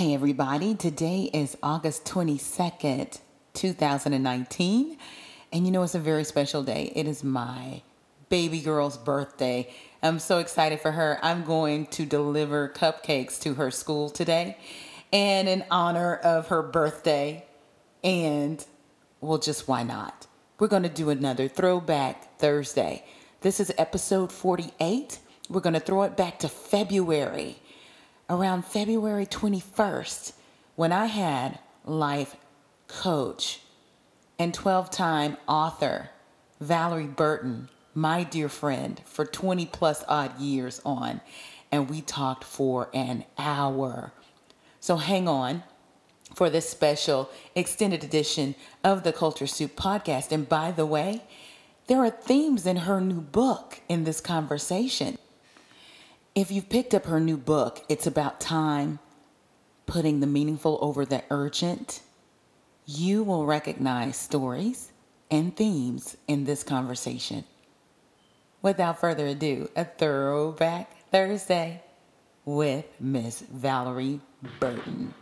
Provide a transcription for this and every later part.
Hey, everybody. Today is August 22nd, 2019. And you know, it's a very special day. It is my baby girl's birthday. I'm so excited for her. I'm going to deliver cupcakes to her school today. And in honor of her birthday, and well, just why not? We're going to do another throwback Thursday. This is episode 48. We're going to throw it back to February around February 21st when I had life coach and 12 time author Valorie Burton, my dear friend, for 20 plus odd years on, and we talked for an hour. So hang on for this special extended edition of the Culture Soup podcast. And by the way, there are themes in her new book in this conversation. If you've picked up her new book, it's about time putting the meaningful over the urgent. You will recognize stories and themes in this conversation. Without further ado, a throwback Thursday with Miss Valorie Burton.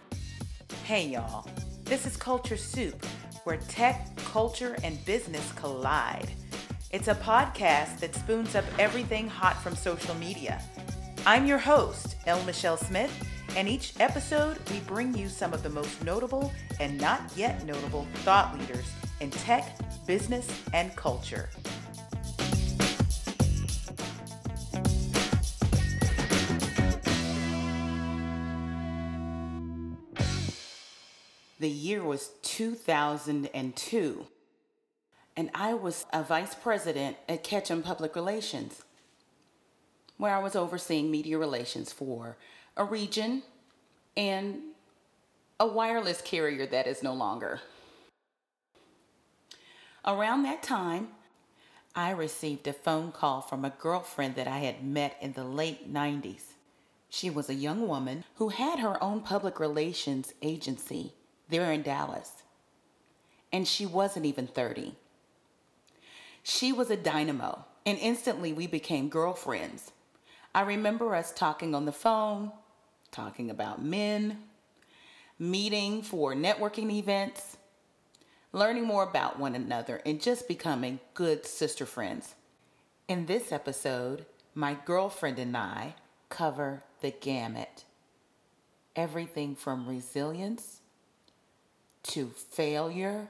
Hey, y'all. This is Culture Soup, where tech, culture, and business collide. It's a podcast that spoons up everything hot from social media I'm your host, L. Michelle Smith, and each episode we bring you some of the most notable and not yet notable thought leaders in tech, business, and culture. The year was 2002, and I was a vice president at Ketchum Public Relations where I was overseeing media relations for a region and a wireless carrier that is no longer. Around that time, I received a phone call from a girlfriend that I had met in the late 90s. She was a young woman who had her own public relations agency there in Dallas. And she wasn't even 30. She was a dynamo, and instantly we became girlfriends. I remember us talking on the phone, talking about men, meeting for networking events, learning more about one another, and just becoming good sister friends. In this episode, my girlfriend and I cover the gamut everything from resilience to failure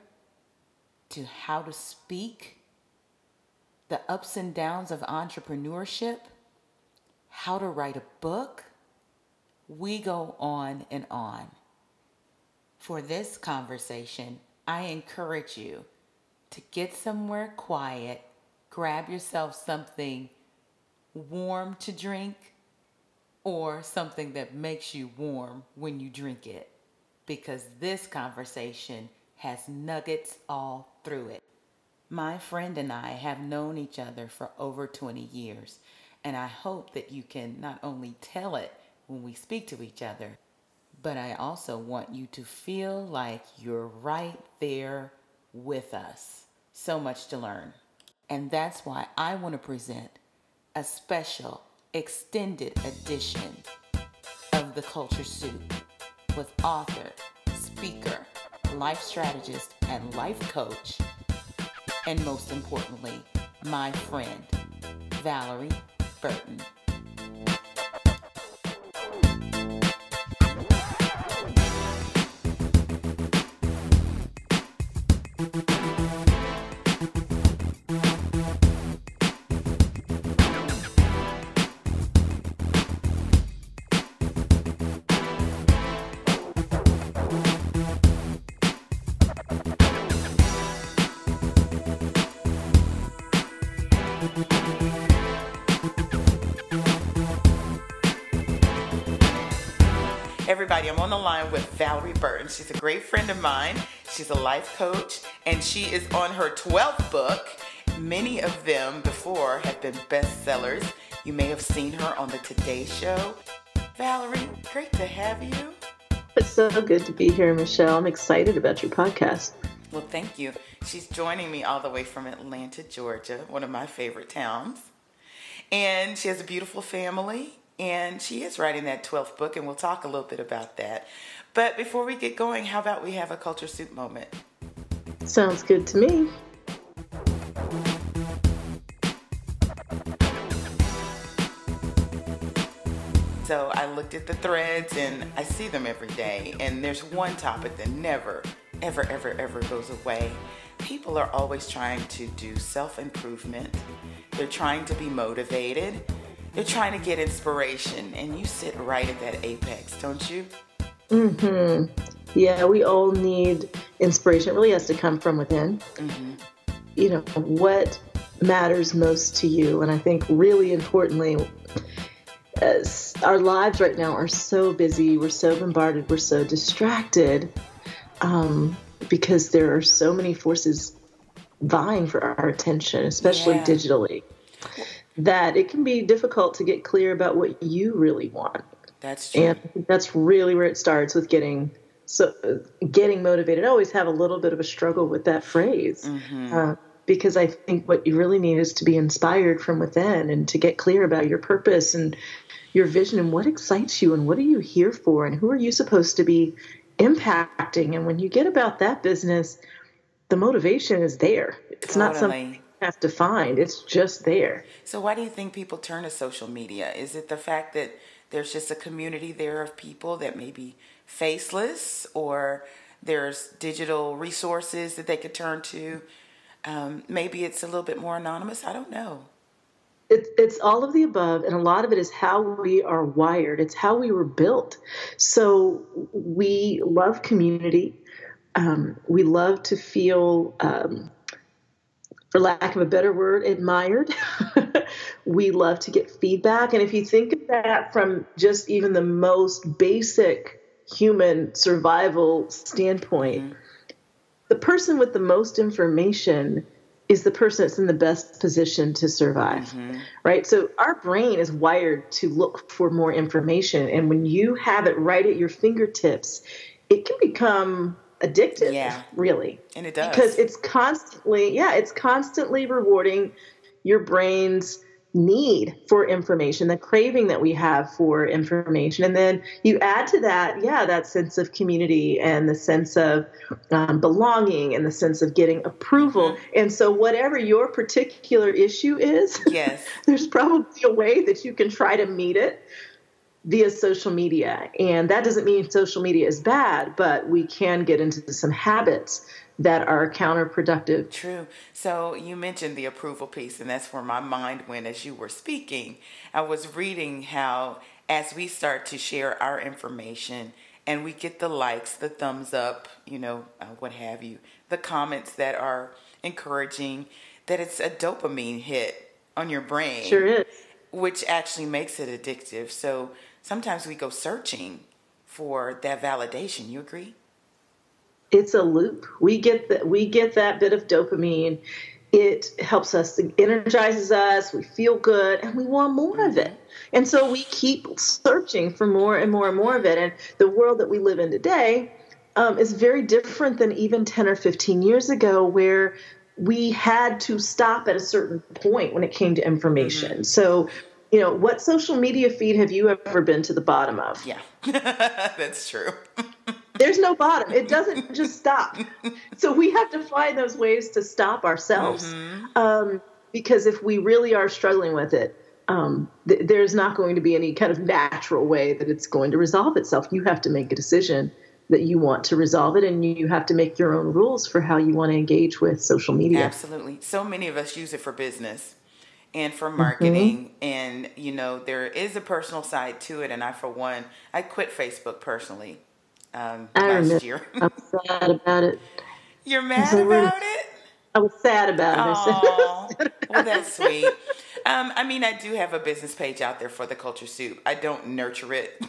to how to speak, the ups and downs of entrepreneurship how to write a book. We go on and on. For this conversation, I encourage you to get somewhere quiet, grab yourself something warm to drink, or something that makes you warm when you drink it. Because this conversation has nuggets all through it. My friend and I have known each other for over 20 years. And I hope that you can not only tell it when we speak to each other, but I also want you to feel like you're right there with us. So much to learn. And that's why I want to present a special extended edition of the Culture Soup with author, speaker, life strategist, and life coach, and most importantly, my friend, Valorie Burton. Everybody. I'm on the line with Valorie Burton. She's a great friend of mine. She's a life coach, and she is on her 12th book. Many of them before have been bestsellers. You may have seen her on the Today Show. Valorie, great to have you. It's so good to be here, Michelle. I'm excited about your podcast. Well, thank you. She's joining me all the way from Atlanta, Georgia, one of my favorite towns. And she has a beautiful family And she is writing that 12th book, and we'll talk a little bit about that. But before we get going, how about we have a culture soup moment? Sounds good to me. So I looked at the threads and I see them every day. And there's one topic that never, ever, ever, ever goes away. People are always trying to do self improvement, they're trying to be motivated, they're trying to get inspiration. And you sit right at that apex, don't you? hmm. Yeah, we all need inspiration. It really has to come from within. Mm-hmm. You know, what matters most to you? And I think really importantly, as our lives right now are so busy, we're so bombarded, we're so distracted um, because there are so many forces vying for our attention, especially Yeah. digitally, that it can be difficult to get clear about what you really want. That's true. And that's really where it starts with getting so getting motivated. I always have a little bit of a struggle with that phrase Mm-hmm. uh, because I think what you really need is to be inspired from within and to get clear about your purpose and your vision and what excites you and what are you here for and who are you supposed to be impacting. And when you get about that business, the motivation is there. It's not something Totally. Have to find. It's just there. So, why do you think people turn to social media? Is it the fact that there's just a community there of people that may be faceless, or there's digital resources that they could turn to? Um, maybe it's a little bit more anonymous. I don't know. It's it's all of the above, and a lot of it is how we are wired. It's how we were built. So we love community. Um, we love to feel, um, for lack of a better word, admired. we love to get feedback, and if you think of that from just even the most basic human survival standpoint, mm-hmm. the person with the most information is the person that's in the best position to survive mm-hmm. right? So our brain is wired to look for more information. And when you have it right at your fingertips it can become addictive Yeah. really And it does. because it's constantly yeah it's constantly rewarding your brain's need for information the craving that we have for information and then you add to that yeah that sense of community and the sense of um, belonging and the sense of getting approval and so whatever your particular issue is Yes. there's probably a way that you can try to meet it via social media. And that doesn't mean social media is bad, but we can get into some habits that are counterproductive. True. So you mentioned the approval piece, and that's where my mind went as you were speaking. I was reading how as we start to share our information and we get the likes, the thumbs up, you know, uh, what have you, the comments that are encouraging, that it's a dopamine hit on your brain. Sure is. Which actually makes it addictive. So sometimes we go searching for that validation. You agree? It's a loop. We get that we get that bit of dopamine. It helps us, it energizes us, we feel good, and we want more of it. And so we keep searching for more and more and more of it. And the world that we live in today um, is very different than even 10 or 15 years ago, where we had to stop at a certain point when it came to information. So, you know, what social media feed have you ever been to the bottom of? Yeah. that's true. There's no bottom. It doesn't just stop. So we have to find those ways to stop ourselves. Um, because if we really are struggling with it, um, th- there's not going to be any kind of natural way that it's going to resolve itself. You have to make a decision that you want to resolve it, and you have to make your own rules for how you want to engage with social media. Absolutely. So many of us use it for business and for marketing. And, you know, there is a personal side to it. And I, for one, I quit Facebook personally um, I last remember. year. I'm sad about it. You're mad So about it? I was sad about it. I said- Oh, well, that's sweet. Um, I mean, I do have a business page out there for the Culture Soup. I don't nurture it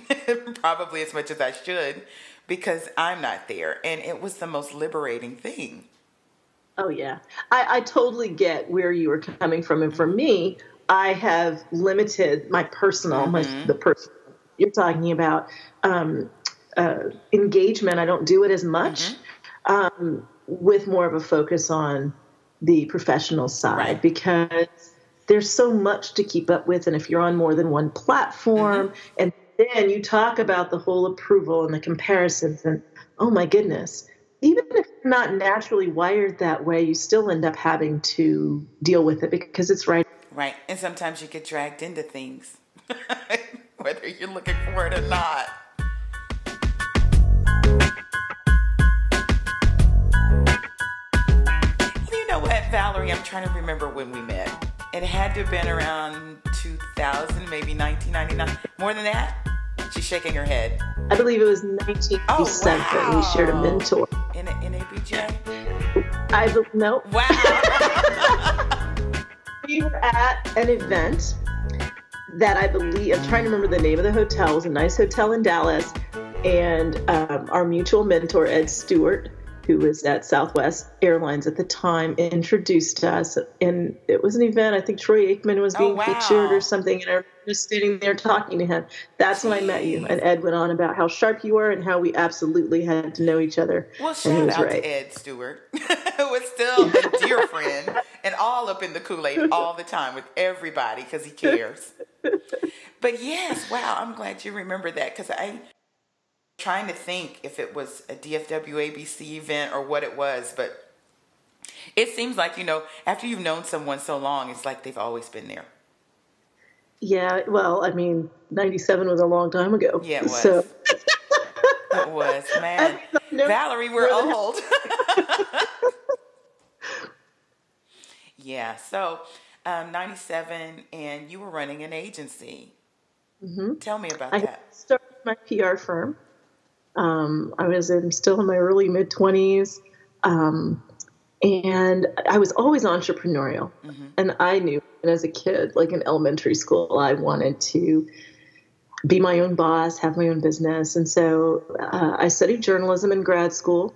probably as much as I should because I'm not there. And it was the most liberating thing. Oh yeah, I, I totally get where you were coming from, and for me, I have limited my personal, my the person you're talking about um, uh, engagement. I don't do it as much, um, with more of a focus on the professional side Right. because there's so much to keep up with. And if you're on more than one platform, mm-hmm. and then you talk about the whole approval and the comparisons, and oh my goodness, even if not naturally wired that way, you still end up having to deal with it because it's right. Right. And sometimes you get dragged into things, whether you're looking for it or not. You know what, Valorie? I'm trying to remember when we met. It had to have been around 2000, maybe 1999. More than that? She's shaking her head. I believe it was 1987. Oh, wow. We shared a oh, mentor. In, a, in ABJ? I no. Wow. we were at an event that I believe, I'm trying to remember the name of the hotel. It was a nice hotel in Dallas. And um, our mutual mentor, Ed Stewart, who was at Southwest Airlines at the time, introduced us. And it was an event. I think Troy Aikman was oh, being oh, wow. featured or something. And I was sitting there talking to him. That's Jeez. when I met you. And Ed went on about how sharp you were and how we absolutely had to know each other. Well, shout out right. to Ed Stewart, who was still a dear friend and all up in the Kool Aid all the time with everybody because he cares. But yes, wow, I'm glad you remember that because I trying to think if it was a DFW ABC event or what it was, but it seems like, you know, after you've known someone so long, it's like they've always been there. Yeah, well, I mean, 97 was a long time ago. Yeah, it was. So. it was, man. Valorie, we're old. yeah, so um, 97, and you were running an agency. Mm-hmm. Tell me about I that. I started my PR firm um, I was in still in my early mid 20s. Um, and I was always entrepreneurial. Mm-hmm. And I knew as a kid, like in elementary school, I wanted to be my own boss, have my own business. And so uh, I studied journalism in grad school.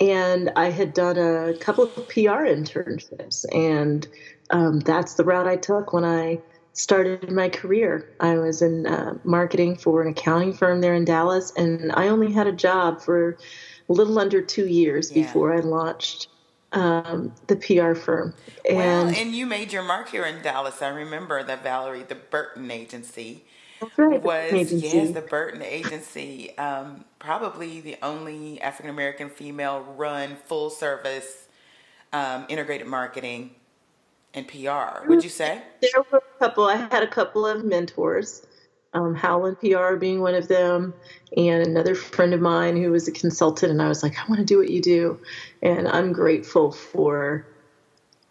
And I had done a couple of PR internships. And um, that's the route I took when I started my career. I was in uh, marketing for an accounting firm there in Dallas, and I only had a job for a little under two years yeah. before I launched um, the PR firm. And, well, and you made your mark here in Dallas. I remember that Valorie, the Burton Agency. Right, was yes the Burton Agency, um, probably the only African American female run full service um, integrated marketing and PR, would you say? There were a couple. I had a couple of mentors, um, Howland PR being one of them, and another friend of mine who was a consultant. And I was like, I want to do what you do. And I'm grateful for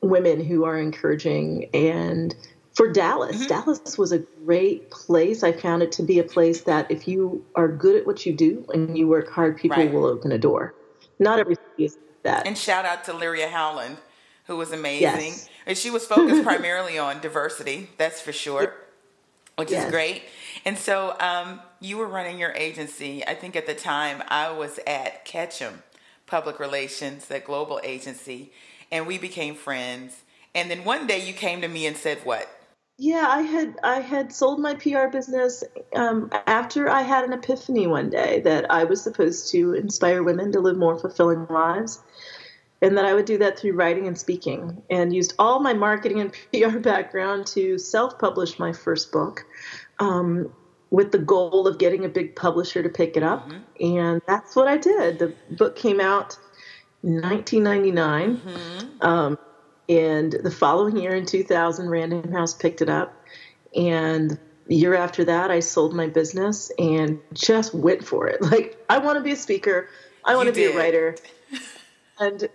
women who are encouraging and for Dallas. Mm-hmm. Dallas was a great place. I found it to be a place that if you are good at what you do and you work hard, people right. will open a door. Not everything is that. And shout out to Lyria Howland, who was amazing. Yes. And she was focused primarily on diversity, that's for sure, which yes. is great. And so um, you were running your agency. I think at the time I was at Ketchum Public Relations, that global agency, and we became friends. And then one day you came to me and said, What? Yeah, I had I had sold my PR business um, after I had an epiphany one day that I was supposed to inspire women to live more fulfilling lives and that I would do that through writing and speaking, and used all my marketing and PR background to self publish my first book um, with the goal of getting a big publisher to pick it up. Mm-hmm. And that's what I did. The book came out in 1999. Mm-hmm. Um, and the following year in 2000, Random House picked it up. And the year after that, I sold my business and just went for it. Like, I want to be a speaker, I want to be a writer. And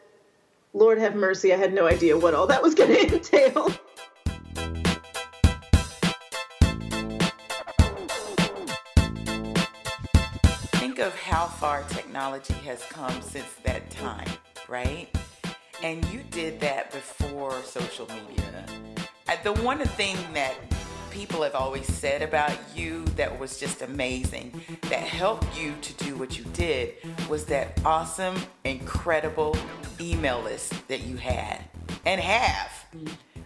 Lord have mercy, I had no idea what all that was going to entail. Think of how far technology has come since that time, right? And you did that before social media. The one thing that people have always said about you that was just amazing, that helped you to do what you did, was that awesome, incredible email list that you had and have.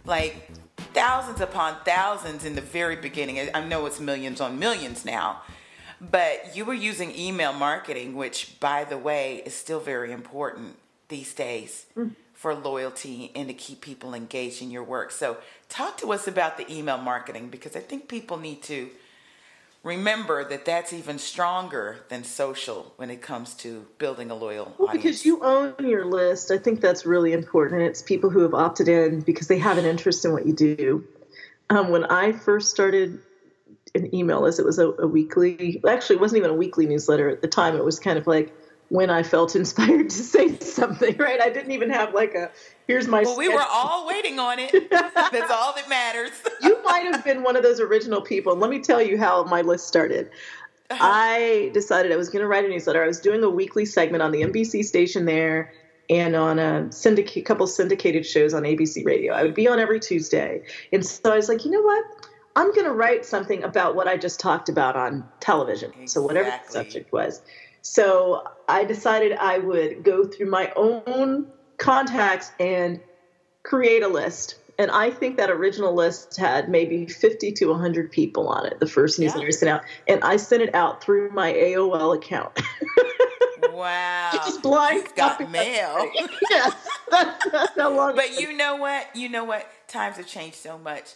Like thousands upon thousands in the very beginning. I know it's millions on millions now. But you were using email marketing, which, by the way, is still very important these days mm. For loyalty and to keep people engaged in your work. So, talk to us about the email marketing because I think people need to remember that that's even stronger than social when it comes to building a loyal well, audience. Because you own your list, I think that's really important. It's people who have opted in because they have an interest in what you do. Um, when I first started an email list, it was a, a weekly. Actually, it wasn't even a weekly newsletter at the time. It was kind of like when I felt inspired to say something, right? I didn't even have like a here's my. Well, we were all waiting on it. That's all that matters. you might have been one of those original people. Let me tell you how my list started. Uh-huh. I decided I was going to write a newsletter. I was doing a weekly segment on the NBC station there and on a syndicate, couple syndicated shows on ABC Radio. I would be on every Tuesday. And so I was like, you know what? I'm going to write something about what I just talked about on television. Exactly. So whatever the subject was. So I decided I would go through my own contacts and create a list. And I think that original list had maybe 50 to 100 people on it, the first newsletter yeah. I sent out. And I sent it out through my AOL account. wow. just blind got mail. yes. That's, that's how long But you know what? You know what? Times have changed so much.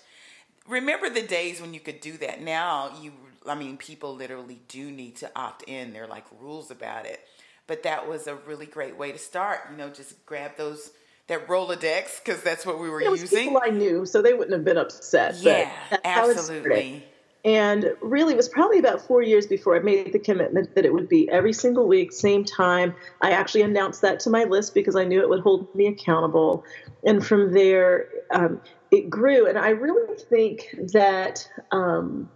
Remember the days when you could do that. Now you I mean, people literally do need to opt in. There are like rules about it. But that was a really great way to start. You know, just grab those that Rolodex because that's what we were it was using. People I knew, so they wouldn't have been upset. Yeah, absolutely. And really, it was probably about four years before I made the commitment that it would be every single week, same time. I actually announced that to my list because I knew it would hold me accountable. And from there, um, it grew. And I really think that um,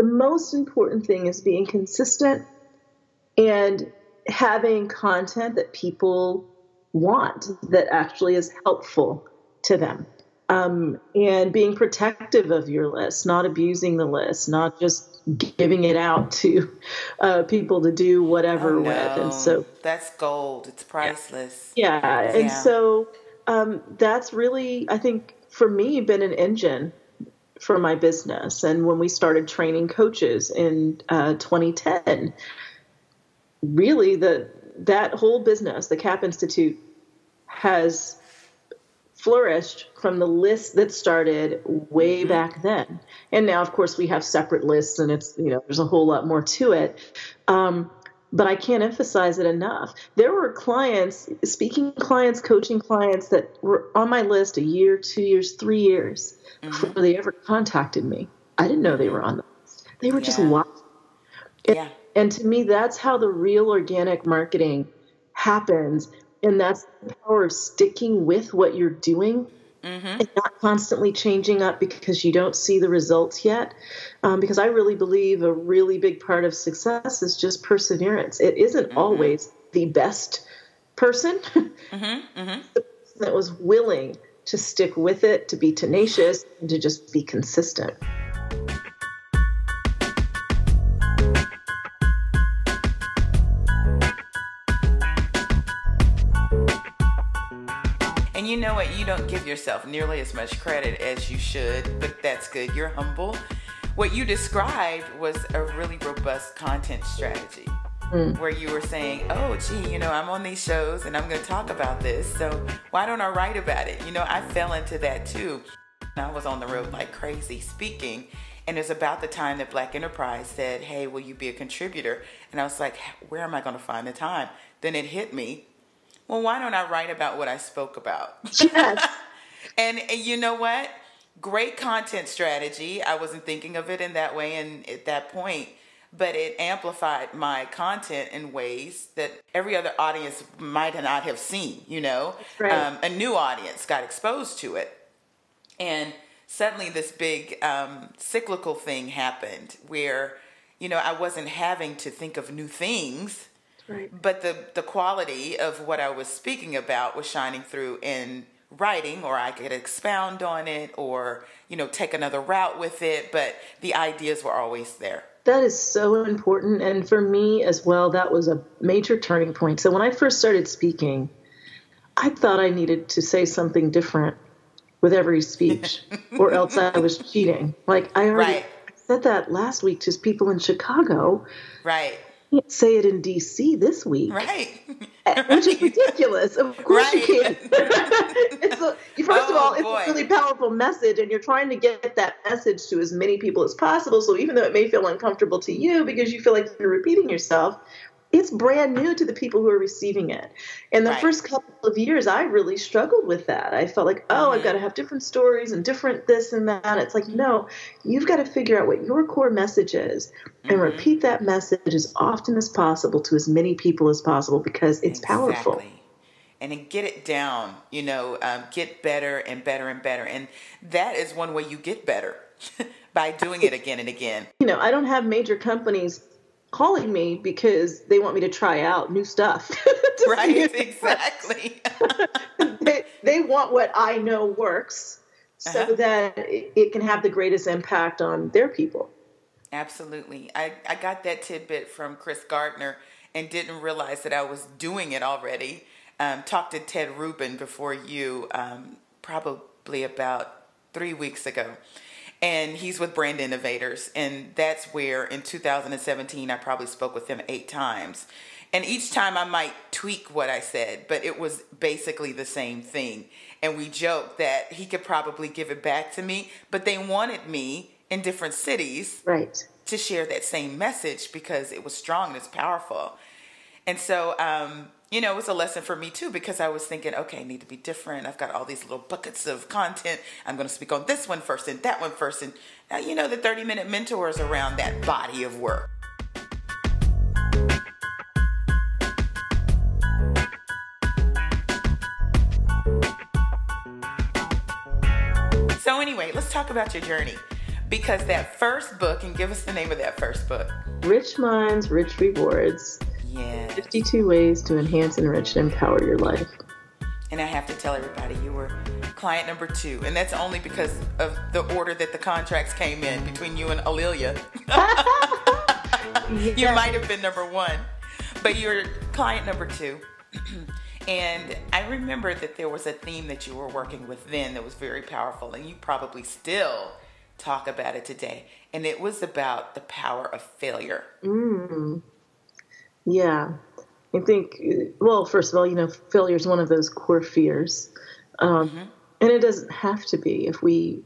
the most important thing is being consistent and having content that people want that actually is helpful to them. Um, and being protective of your list, not abusing the list, not just giving it out to uh, people to do whatever oh, no. with. And so that's gold. It's priceless. Yeah. yeah. And so um, that's really, I think, for me, been an engine for my business. And when we started training coaches in uh, 2010, really the that whole business, the CaPP Institute, has flourished from the list that started way mm-hmm. back then. And now, of course, we have separate lists, and it's you know there's a whole lot more to it. Um, but I can't emphasize it enough. There were clients, speaking clients, coaching clients that were on my list a year, two years, three years mm-hmm. before they ever contacted me. I didn't know they were on the list. They were yeah. just watching. Yeah. And to me, that's how the real organic marketing happens. And that's the power of sticking with what you're doing mm-hmm. and not constantly changing up because you don't see the results yet. Um, because I really believe a really big part of success is just perseverance. It isn't mm-hmm. always the best person, mm-hmm. mm-hmm. the person that was willing to stick with it, to be tenacious, and to just be consistent. You know what? You don't give yourself nearly as much credit as you should, but that's good. You're humble. What you described was a really robust content strategy mm. where you were saying, oh, gee, you know, I'm on these shows and I'm going to talk about this. So why don't I write about it? You know, I fell into that too. I was on the road like crazy speaking. And it's about the time that Black Enterprise said, hey, will you be a contributor? And I was like, where am I going to find the time? Then it hit me. Well, why don't I write about what I spoke about? Yes. and, and you know what? Great content strategy. I wasn't thinking of it in that way. And at that point, but it amplified my content in ways that every other audience might not have seen, you know? Right. Um, a new audience got exposed to it. And suddenly this big um, cyclical thing happened where, you know, I wasn't having to think of new things. Right. But the, the quality of what I was speaking about was shining through in writing or I could expound on it or, you know, take another route with it, but the ideas were always there. That is so important. And for me as well, that was a major turning point. So when I first started speaking, I thought I needed to say something different with every speech, or else I was cheating. Like I already right. said that last week to people in Chicago. Right. Can't say it in DC this week. Right. Eh, which is ridiculous. Of course right. you can. it's a, first oh, of all, it's boy. a really powerful message, and you're trying to get that message to as many people as possible. So even though it may feel uncomfortable to you because you feel like you're repeating yourself, it's brand new to the people who are receiving it. And the right. first couple of years, I really struggled with that. I felt like, oh, mm-hmm. I've got to have different stories and different this and that. It's like, no, you've got to figure out what your core message is and mm-hmm. repeat that message as often as possible to as many people as possible because it's exactly. powerful. And then get it down, you know, um, get better and better and better. And that is one way you get better by doing it again and again. You know, I don't have major companies calling me because they want me to try out new stuff. right, exactly. they, they, want what I know works so uh-huh. that it can have the greatest impact on their people. Absolutely. I, I got that tidbit from Chris Gardner and didn't realize that I was doing it already. Um, talked to Ted Rubin before you, um, probably about three weeks ago and he's with Brand Innovators. And that's where in 2017, I probably spoke with him eight times. And each time I might tweak what I said, but it was basically the same thing. And we joked that he could probably give it back to me, but they wanted me in different cities right. to share that same message because it was strong and it's powerful. And so um, you know, it was a lesson for me too because I was thinking, okay, I need to be different. I've got all these little buckets of content. I'm going to speak on this one first and that one first. And now, you know, the 30 minute mentors around that body of work. So, anyway, let's talk about your journey because that first book, and give us the name of that first book Rich Minds, Rich Rewards yeah. 52 ways to enhance, enrich, and empower your life. And I have to tell everybody you were client number two. And that's only because of the order that the contracts came in between you and Alelia. You might have been number one, but you're client number two. and I remember that there was a theme that you were working with then that was very powerful, and you probably still talk about it today. And it was about the power of failure. Mm. Yeah. I think, well, first of all, you know, failure is one of those core fears. Um, mm-hmm. And it doesn't have to be if we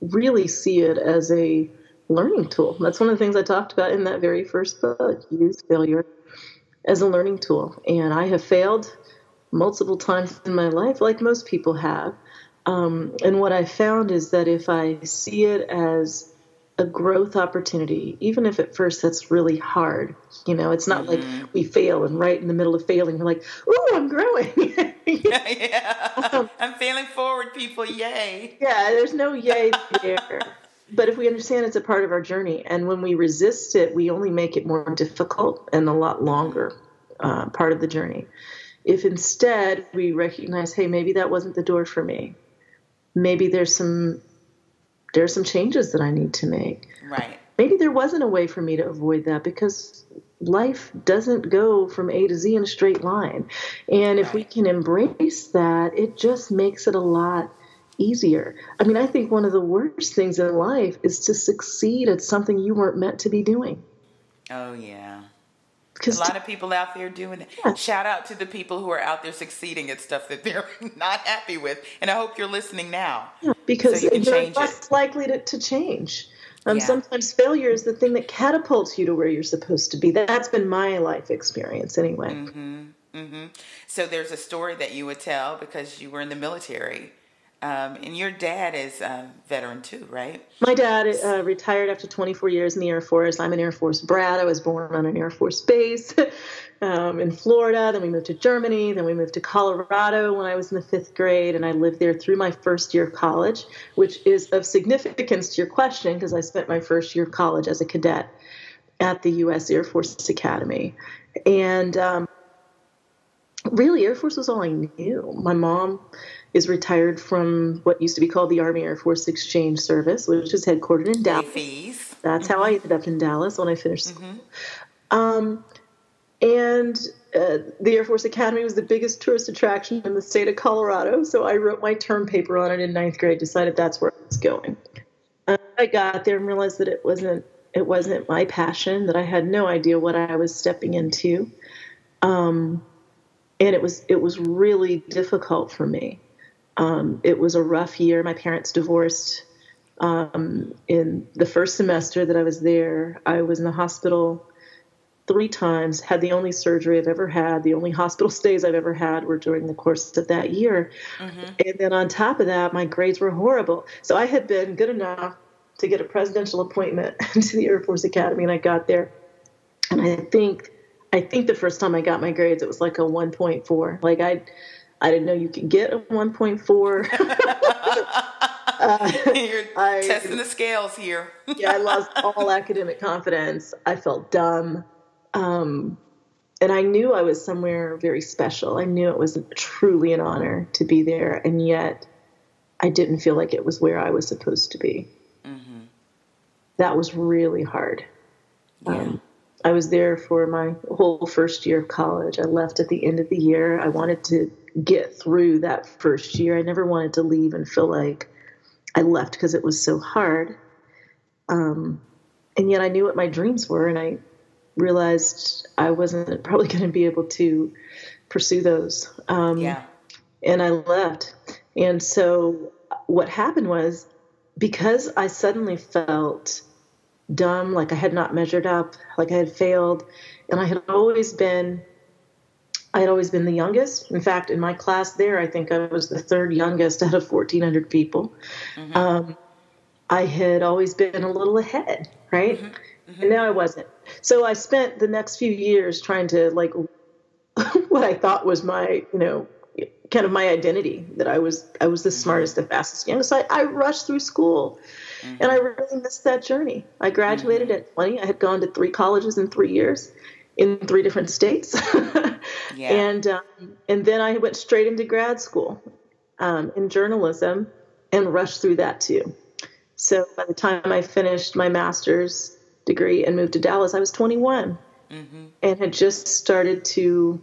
really see it as a learning tool. That's one of the things I talked about in that very first book use failure as a learning tool. And I have failed multiple times in my life, like most people have. Um, and what I found is that if I see it as a growth opportunity, even if at first that's really hard. You know, it's not mm-hmm. like we fail and right in the middle of failing, we're like, "Ooh, I'm growing." yeah, yeah. Um, I'm failing forward, people. Yay! Yeah, there's no yay there. but if we understand it's a part of our journey, and when we resist it, we only make it more difficult and a lot longer uh, part of the journey. If instead we recognize, hey, maybe that wasn't the door for me. Maybe there's some there are some changes that I need to make. Right. Maybe there wasn't a way for me to avoid that because life doesn't go from A to Z in a straight line. And if we can embrace that, it just makes it a lot easier. I mean, I think one of the worst things in life is to succeed at something you weren't meant to be doing. Oh, yeah. Because a lot of people out there doing it. Yeah. Shout out to the people who are out there succeeding at stuff that they're not happy with. And I hope you're listening now. Yeah, because so you are less it. likely to, to change. Um, yeah. Sometimes failure is the thing that catapults you to where you're supposed to be. That's been my life experience, anyway. Mm-hmm. Mm-hmm. So there's a story that you would tell because you were in the military um, and your dad is a veteran too, right? My dad uh, retired after 24 years in the Air Force. I'm an Air Force brat. I was born on an Air Force base um, in Florida. Then we moved to Germany. Then we moved to Colorado when I was in the fifth grade. And I lived there through my first year of college, which is of significance to your question because I spent my first year of college as a cadet at the U.S. Air Force Academy. And um, really, Air Force was all I knew. My mom is retired from what used to be called the Army Air Force Exchange Service, which is headquartered in Dallas. That's mm-hmm. how I ended up in Dallas when I finished school. Mm-hmm. Um, and uh, the Air Force Academy was the biggest tourist attraction in the state of Colorado. So I wrote my term paper on it in ninth grade. Decided that's where I was going. Uh, I got there and realized that it wasn't it wasn't my passion. That I had no idea what I was stepping into. Um, and it was it was really difficult for me. Um, it was a rough year. My parents divorced. Um, in the first semester that I was there, I was in the hospital three times, had the only surgery I've ever had. The only hospital stays I've ever had were during the course of that year. Mm-hmm. And then on top of that, my grades were horrible. So I had been good enough to get a presidential appointment to the Air Force Academy, and I got there. And I think, I think the first time I got my grades, it was like a 1.4. Like I, I didn't know you could get a 1.4. uh, You're I, testing the scales here. yeah, I lost all academic confidence. I felt dumb. Um, and I knew I was somewhere very special. I knew it was truly an honor to be there, and yet I didn't feel like it was where I was supposed to be. Mm-hmm. That was really hard. Yeah. Um, I was there for my whole first year of college. I left at the end of the year. I wanted to get through that first year. I never wanted to leave and feel like I left because it was so hard. Um, and yet I knew what my dreams were, and I realized I wasn't probably going to be able to pursue those. Um, yeah. And I left. And so what happened was because I suddenly felt dumb, like I had not measured up, like I had failed, and I had always been. I had always been the youngest. In fact, in my class there, I think I was the third youngest out of 1,400 people. Mm-hmm. Um, I had always been a little ahead, right? Mm-hmm. Mm-hmm. And now I wasn't. So I spent the next few years trying to like what I thought was my, you know, kind of my identity that I was I was the mm-hmm. smartest, the fastest, youngest. So I, I rushed through school, mm-hmm. and I really missed that journey. I graduated mm-hmm. at 20. I had gone to three colleges in three years, in three different states, yeah. and um, and then I went straight into grad school um, in journalism, and rushed through that too. So by the time I finished my master's degree and moved to Dallas, I was 21 mm-hmm. and had just started to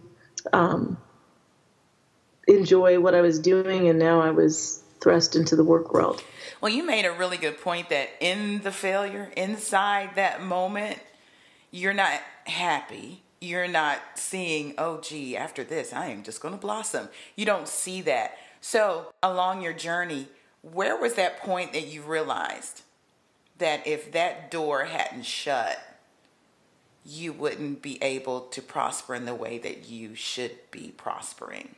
um, enjoy what I was doing, and now I was thrust into the work world. Well, you made a really good point that in the failure, inside that moment, you're not happy. You're not seeing, oh, gee, after this, I am just going to blossom. You don't see that. So, along your journey, where was that point that you realized that if that door hadn't shut, you wouldn't be able to prosper in the way that you should be prospering?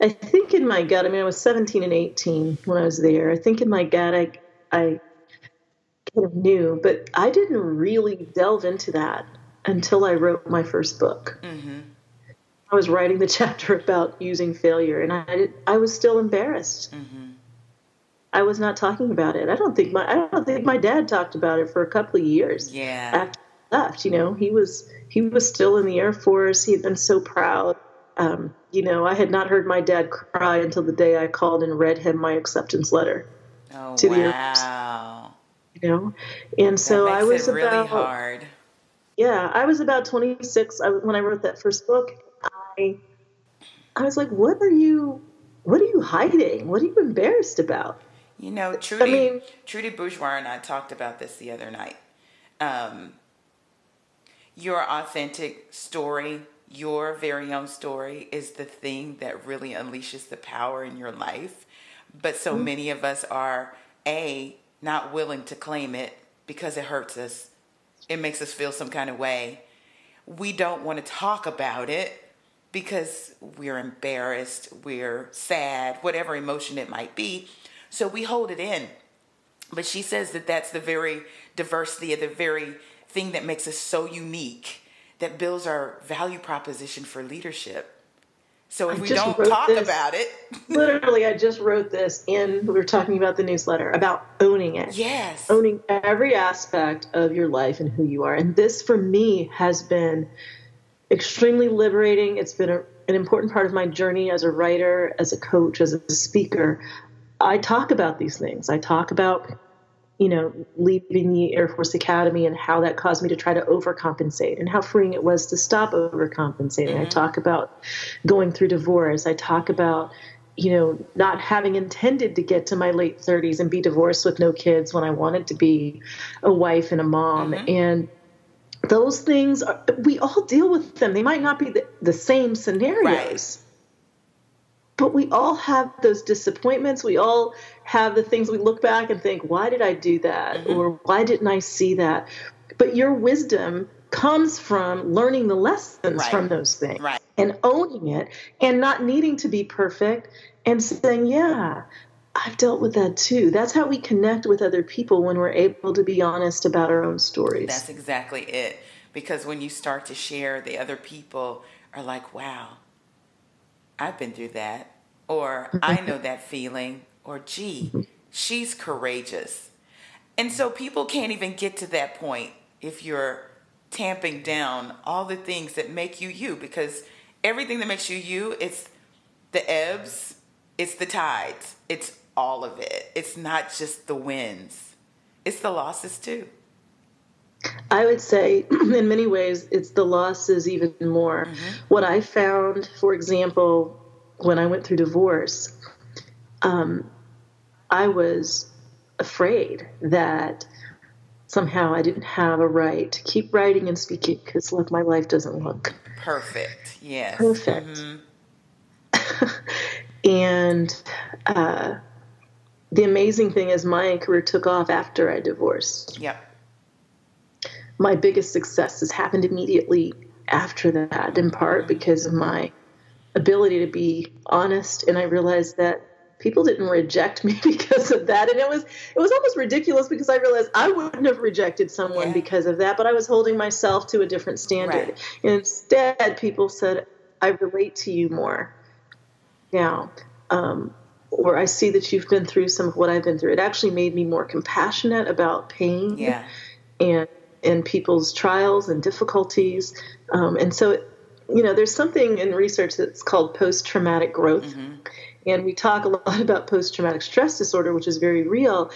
I think in my gut, I mean, I was 17 and 18 when I was there. I think in my gut, I, I kind of knew, but I didn't really delve into that until I wrote my first book. Mm-hmm. I was writing the chapter about using failure, and I I was still embarrassed. Mm-hmm. I was not talking about it. I don't think my I don't think my dad talked about it for a couple of years. Yeah. After I left, you know, he was he was still in the Air Force. He had been so proud. Um, you know, I had not heard my dad cry until the day I called and read him my acceptance letter oh, to wow. the Air Force. You know, and so I was really about hard. Yeah, I was about 26 when I wrote that first book, I I was like, what are you what are you hiding? What are you embarrassed about? You know, Trudy, I mean, Trudy Bourgeois and I talked about this the other night. Um, your authentic story, your very own story, is the thing that really unleashes the power in your life. But so mm-hmm. many of us are a not willing to claim it because it hurts us. It makes us feel some kind of way. We don't want to talk about it because we're embarrassed, we're sad, whatever emotion it might be. So we hold it in. But she says that that's the very diversity of the very thing that makes us so unique, that builds our value proposition for leadership. So if I we don't talk this, about it, literally, I just wrote this in. We were talking about the newsletter about owning it. Yes, owning every aspect of your life and who you are. And this, for me, has been extremely liberating. It's been a, an important part of my journey as a writer, as a coach, as a speaker. I talk about these things. I talk about, you know, leaving the Air Force Academy and how that caused me to try to overcompensate and how freeing it was to stop overcompensating. Mm-hmm. I talk about going through divorce. I talk about, you know, not having intended to get to my late 30s and be divorced with no kids when I wanted to be a wife and a mom. Mm-hmm. And those things are, we all deal with them they might not be the, the same scenarios right. But we all have those disappointments we all have the things we look back and think why did i do that mm-hmm. or why didn't i see that but your wisdom comes from learning the lessons right. from those things right. and owning it and not needing to be perfect and saying yeah I've dealt with that too. That's how we connect with other people when we're able to be honest about our own stories. That's exactly it. Because when you start to share, the other people are like, wow, I've been through that. Or I know that feeling. Or gee, she's courageous. And so people can't even get to that point if you're tamping down all the things that make you you. Because everything that makes you you, it's the ebbs, it's the tides, it's all of it. It's not just the wins, it's the losses too. I would say, in many ways, it's the losses even more. Mm-hmm. What I found, for example, when I went through divorce, um, I was afraid that somehow I didn't have a right to keep writing and speaking because, look, my life doesn't look perfect. Yes. Perfect. Mm-hmm. and uh, the amazing thing is my career took off after I divorced. Yep. My biggest successes happened immediately after that, in part because of my ability to be honest. And I realized that people didn't reject me because of that. And it was it was almost ridiculous because I realized I wouldn't have rejected someone yeah. because of that, but I was holding myself to a different standard. Right. Instead, people said, I relate to you more. Now, um, or I see that you've been through some of what I've been through. It actually made me more compassionate about pain yeah. and and people's trials and difficulties. Um, and so, you know, there's something in research that's called post traumatic growth. Mm-hmm. And we talk a lot about post traumatic stress disorder, which is very real.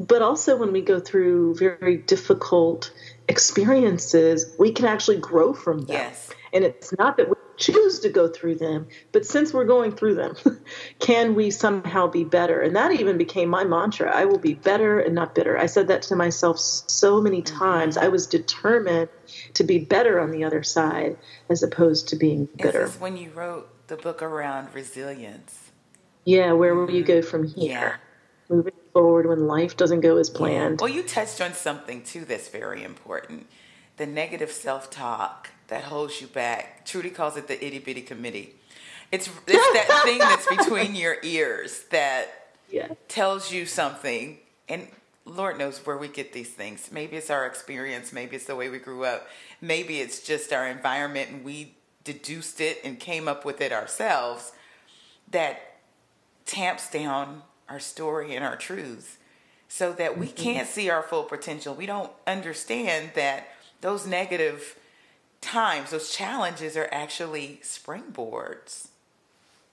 But also, when we go through very difficult experiences, we can actually grow from them. Yes. And it's not that we choose to go through them, but since we're going through them, can we somehow be better? And that even became my mantra I will be better and not bitter. I said that to myself so many mm-hmm. times. I was determined to be better on the other side as opposed to being bitter. Is when you wrote the book around resilience? Yeah, where will you go from here? Yeah. Moving forward when life doesn't go as planned. Well, you touched on something too that's very important the negative self talk that holds you back. Trudy calls it the itty bitty committee. It's, it's that thing that's between your ears that yeah. tells you something. And Lord knows where we get these things. Maybe it's our experience. Maybe it's the way we grew up. Maybe it's just our environment and we deduced it and came up with it ourselves that tamps down our story and our truths so that we mm-hmm. can't see our full potential. We don't understand that those negative times, those challenges are actually springboards.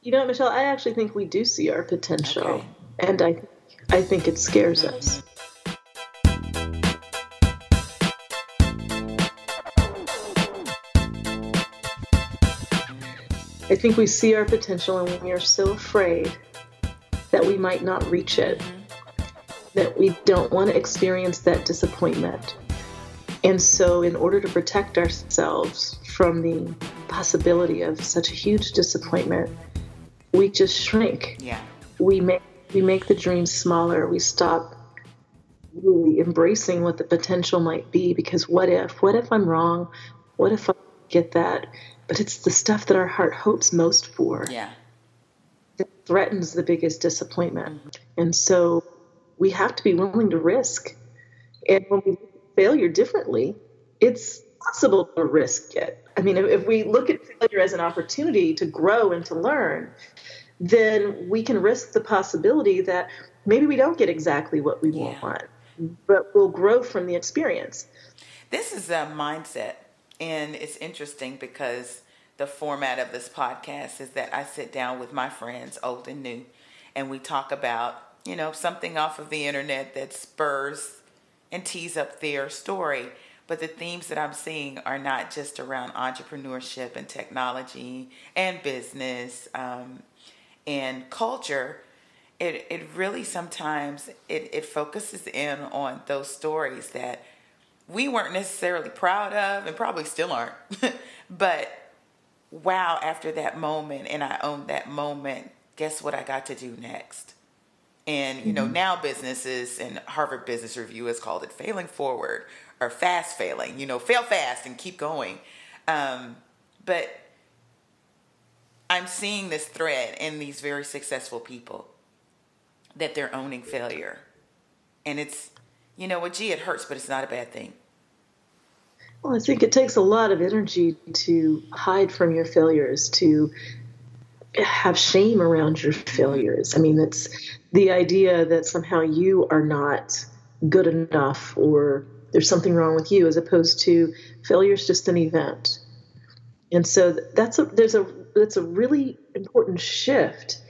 You know, Michelle, I actually think we do see our potential, okay. and I, I think it scares us. I think we see our potential, and we are so afraid that we might not reach it, mm-hmm. that we don't want to experience that disappointment and so, in order to protect ourselves from the possibility of such a huge disappointment, we just shrink. Yeah. We make we make the dream smaller. We stop really embracing what the potential might be because what if? What if I'm wrong? What if I get that? But it's the stuff that our heart hopes most for. Yeah. That threatens the biggest disappointment. Mm-hmm. And so we have to be willing to risk. And when we failure differently, it's possible to risk it. I mean, if, if we look at failure as an opportunity to grow and to learn, then we can risk the possibility that maybe we don't get exactly what we yeah. want, but we'll grow from the experience. This is a mindset, and it's interesting because the format of this podcast is that I sit down with my friends, old and new, and we talk about, you know, something off of the internet that spurs and tease up their story. But the themes that I'm seeing are not just around entrepreneurship and technology and business um, and culture. It, it really sometimes it, it focuses in on those stories that we weren't necessarily proud of and probably still aren't. but wow, after that moment, and I owned that moment, guess what I got to do next? And you know, mm-hmm. now businesses and Harvard Business Review has called it failing forward or fast failing. You know, fail fast and keep going. Um, but I'm seeing this thread in these very successful people that they're owning failure, and it's you know what, gee, it hurts, but it's not a bad thing. Well, I think it takes a lot of energy to hide from your failures, to have shame around your failures. I mean, it's the idea that somehow you are not good enough or there's something wrong with you, as opposed to failure is just an event. And so that's a there's a that's a really important shift.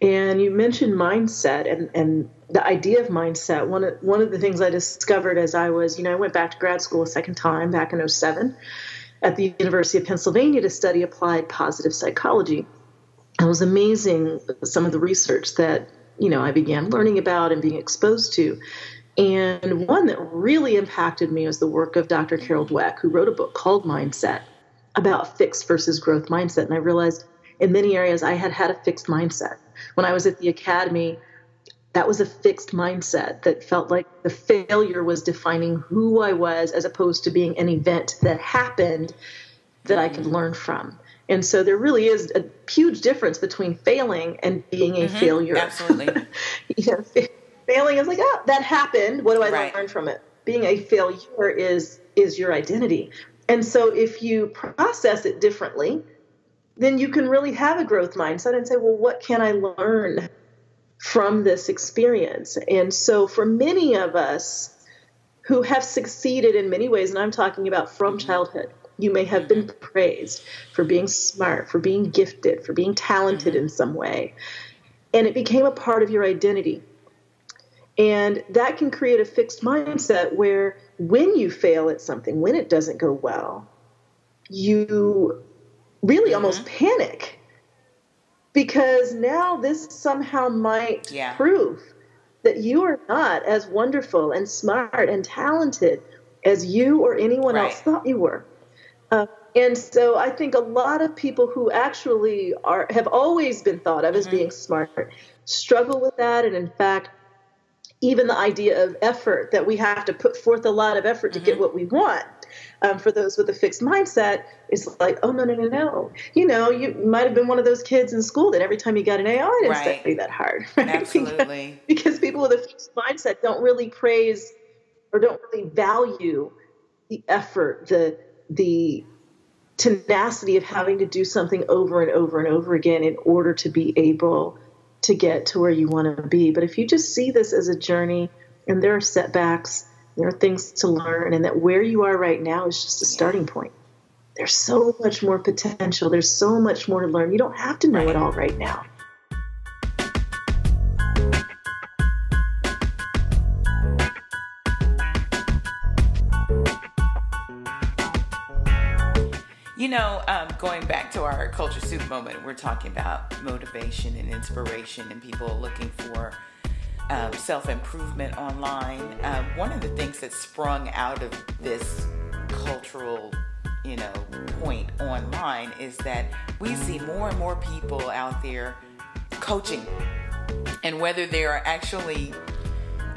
And you mentioned mindset and, and the idea of mindset. One of, one of the things I discovered as I was, you know, I went back to grad school a second time back in 07 at the University of Pennsylvania to study applied positive psychology. It was amazing some of the research that you know I began learning about and being exposed to. And one that really impacted me was the work of Dr. Carol Dweck, who wrote a book called Mindset about fixed versus growth mindset. And I realized in many areas I had had a fixed mindset. When I was at the academy, that was a fixed mindset that felt like the failure was defining who I was as opposed to being an event that happened that I could learn from. And so there really is a huge difference between failing and being a mm-hmm. failure. Absolutely. you know, failing is like, oh, that happened. What do I right. learn from it? Being a failure is is your identity. And so if you process it differently, then you can really have a growth mindset and say, well, what can I learn from this experience? And so for many of us who have succeeded in many ways, and I'm talking about from mm-hmm. childhood, you may have been praised for being smart, for being gifted, for being talented mm-hmm. in some way. And it became a part of your identity. And that can create a fixed mindset where when you fail at something, when it doesn't go well, you really mm-hmm. almost panic because now this somehow might yeah. prove that you are not as wonderful and smart and talented as you or anyone right. else thought you were. Uh, and so I think a lot of people who actually are have always been thought of mm-hmm. as being smart struggle with that. And in fact, even the idea of effort that we have to put forth a lot of effort mm-hmm. to get mm-hmm. what we want. Um, for those with a fixed mindset, is like, oh no no no no. You know, you might have been one of those kids in school that every time you got an A, oh, I didn't right. study that hard. Right? Absolutely. because, because people with a fixed mindset don't really praise or don't really value the effort, the the tenacity of having to do something over and over and over again in order to be able to get to where you want to be. But if you just see this as a journey and there are setbacks, there are things to learn, and that where you are right now is just a starting point. There's so much more potential. There's so much more to learn. You don't have to know it all right now. You know, um, going back to our culture soup moment, we're talking about motivation and inspiration and people looking for um, self improvement online. Um, one of the things that sprung out of this cultural you know point online is that we see more and more people out there coaching and whether they are actually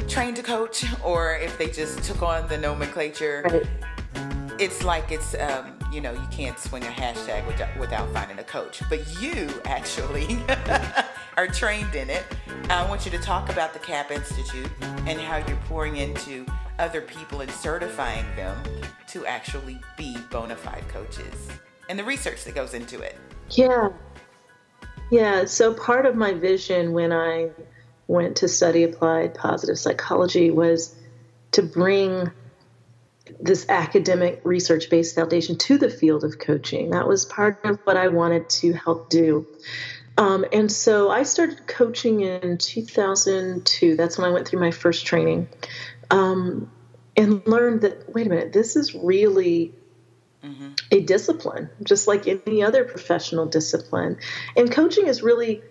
trained to coach or if they just took on the nomenclature right. it's like it's um, you know, you can't swing a hashtag without, finding a coach. But you actually are trained in it. I want you to talk about the CaPP Institute and how you're pouring into other people and certifying them to actually be bona fide coaches and the research that goes into it. Yeah. Yeah. So part of my vision when I went to study applied positive psychology was to bring this academic research based foundation to the field of coaching. That was part of what I wanted to help do. Um, and so I started coaching in 2002. That's when I went through my first training um, and learned that, wait a minute, this is really mm-hmm. a discipline, just like any other professional discipline. And coaching is really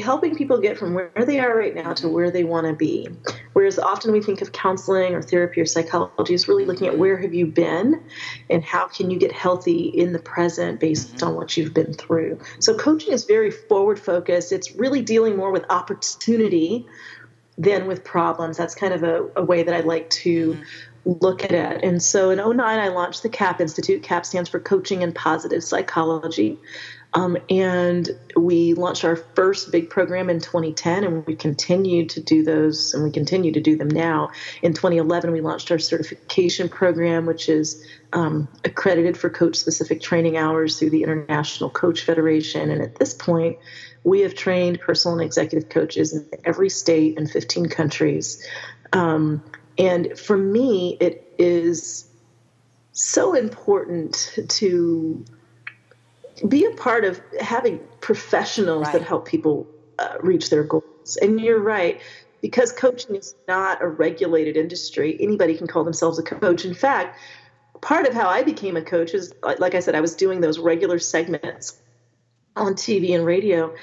helping people get from where they are right now to where they want to be. Whereas often we think of counseling or therapy or psychology is really looking at where have you been and how can you get healthy in the present based mm-hmm. on what you've been through. So coaching is very forward focused. It's really dealing more with opportunity than with problems. That's kind of a, a way that I like to mm-hmm look at it. And so in 09, I launched the CaPP Institute. CaPP stands for Coaching and Positive Psychology. Um, and we launched our first big program in 2010, and we continued to do those, and we continue to do them now. In 2011, we launched our certification program, which is um, accredited for coach specific training hours through the International Coach Federation. And at this point, we have trained personal and executive coaches in every state and 15 countries. Um, and for me, it is so important to be a part of having professionals right. that help people uh, reach their goals. And you're right, because coaching is not a regulated industry, anybody can call themselves a coach. In fact, part of how I became a coach is, like I said, I was doing those regular segments on TV and radio.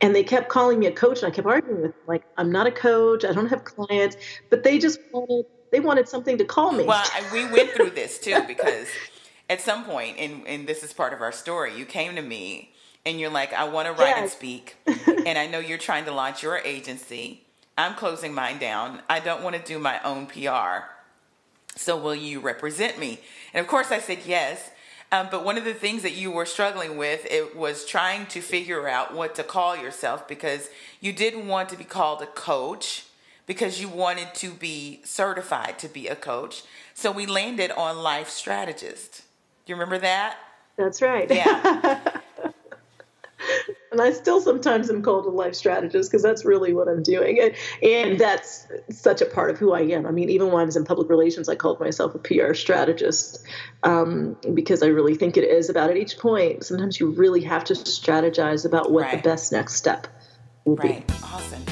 And they kept calling me a coach, and I kept arguing with them, like, I'm not a coach, I don't have clients, but they just wanted they wanted something to call me. Well, we went through this too because at some point, and, and this is part of our story, you came to me and you're like, I want to write yes. and speak. and I know you're trying to launch your agency. I'm closing mine down. I don't want to do my own PR. So will you represent me? And of course, I said yes. Um, but one of the things that you were struggling with it was trying to figure out what to call yourself because you didn't want to be called a coach because you wanted to be certified to be a coach. So we landed on life strategist. Do you remember that? That's right. Yeah. and I still sometimes am called a life strategist because that's really what I'm doing. And, and that's such a part of who I am. I mean, even when I was in public relations, I called myself a PR strategist um, because I really think it is about at each point. Sometimes you really have to strategize about what right. the best next step will right. be. Awesome.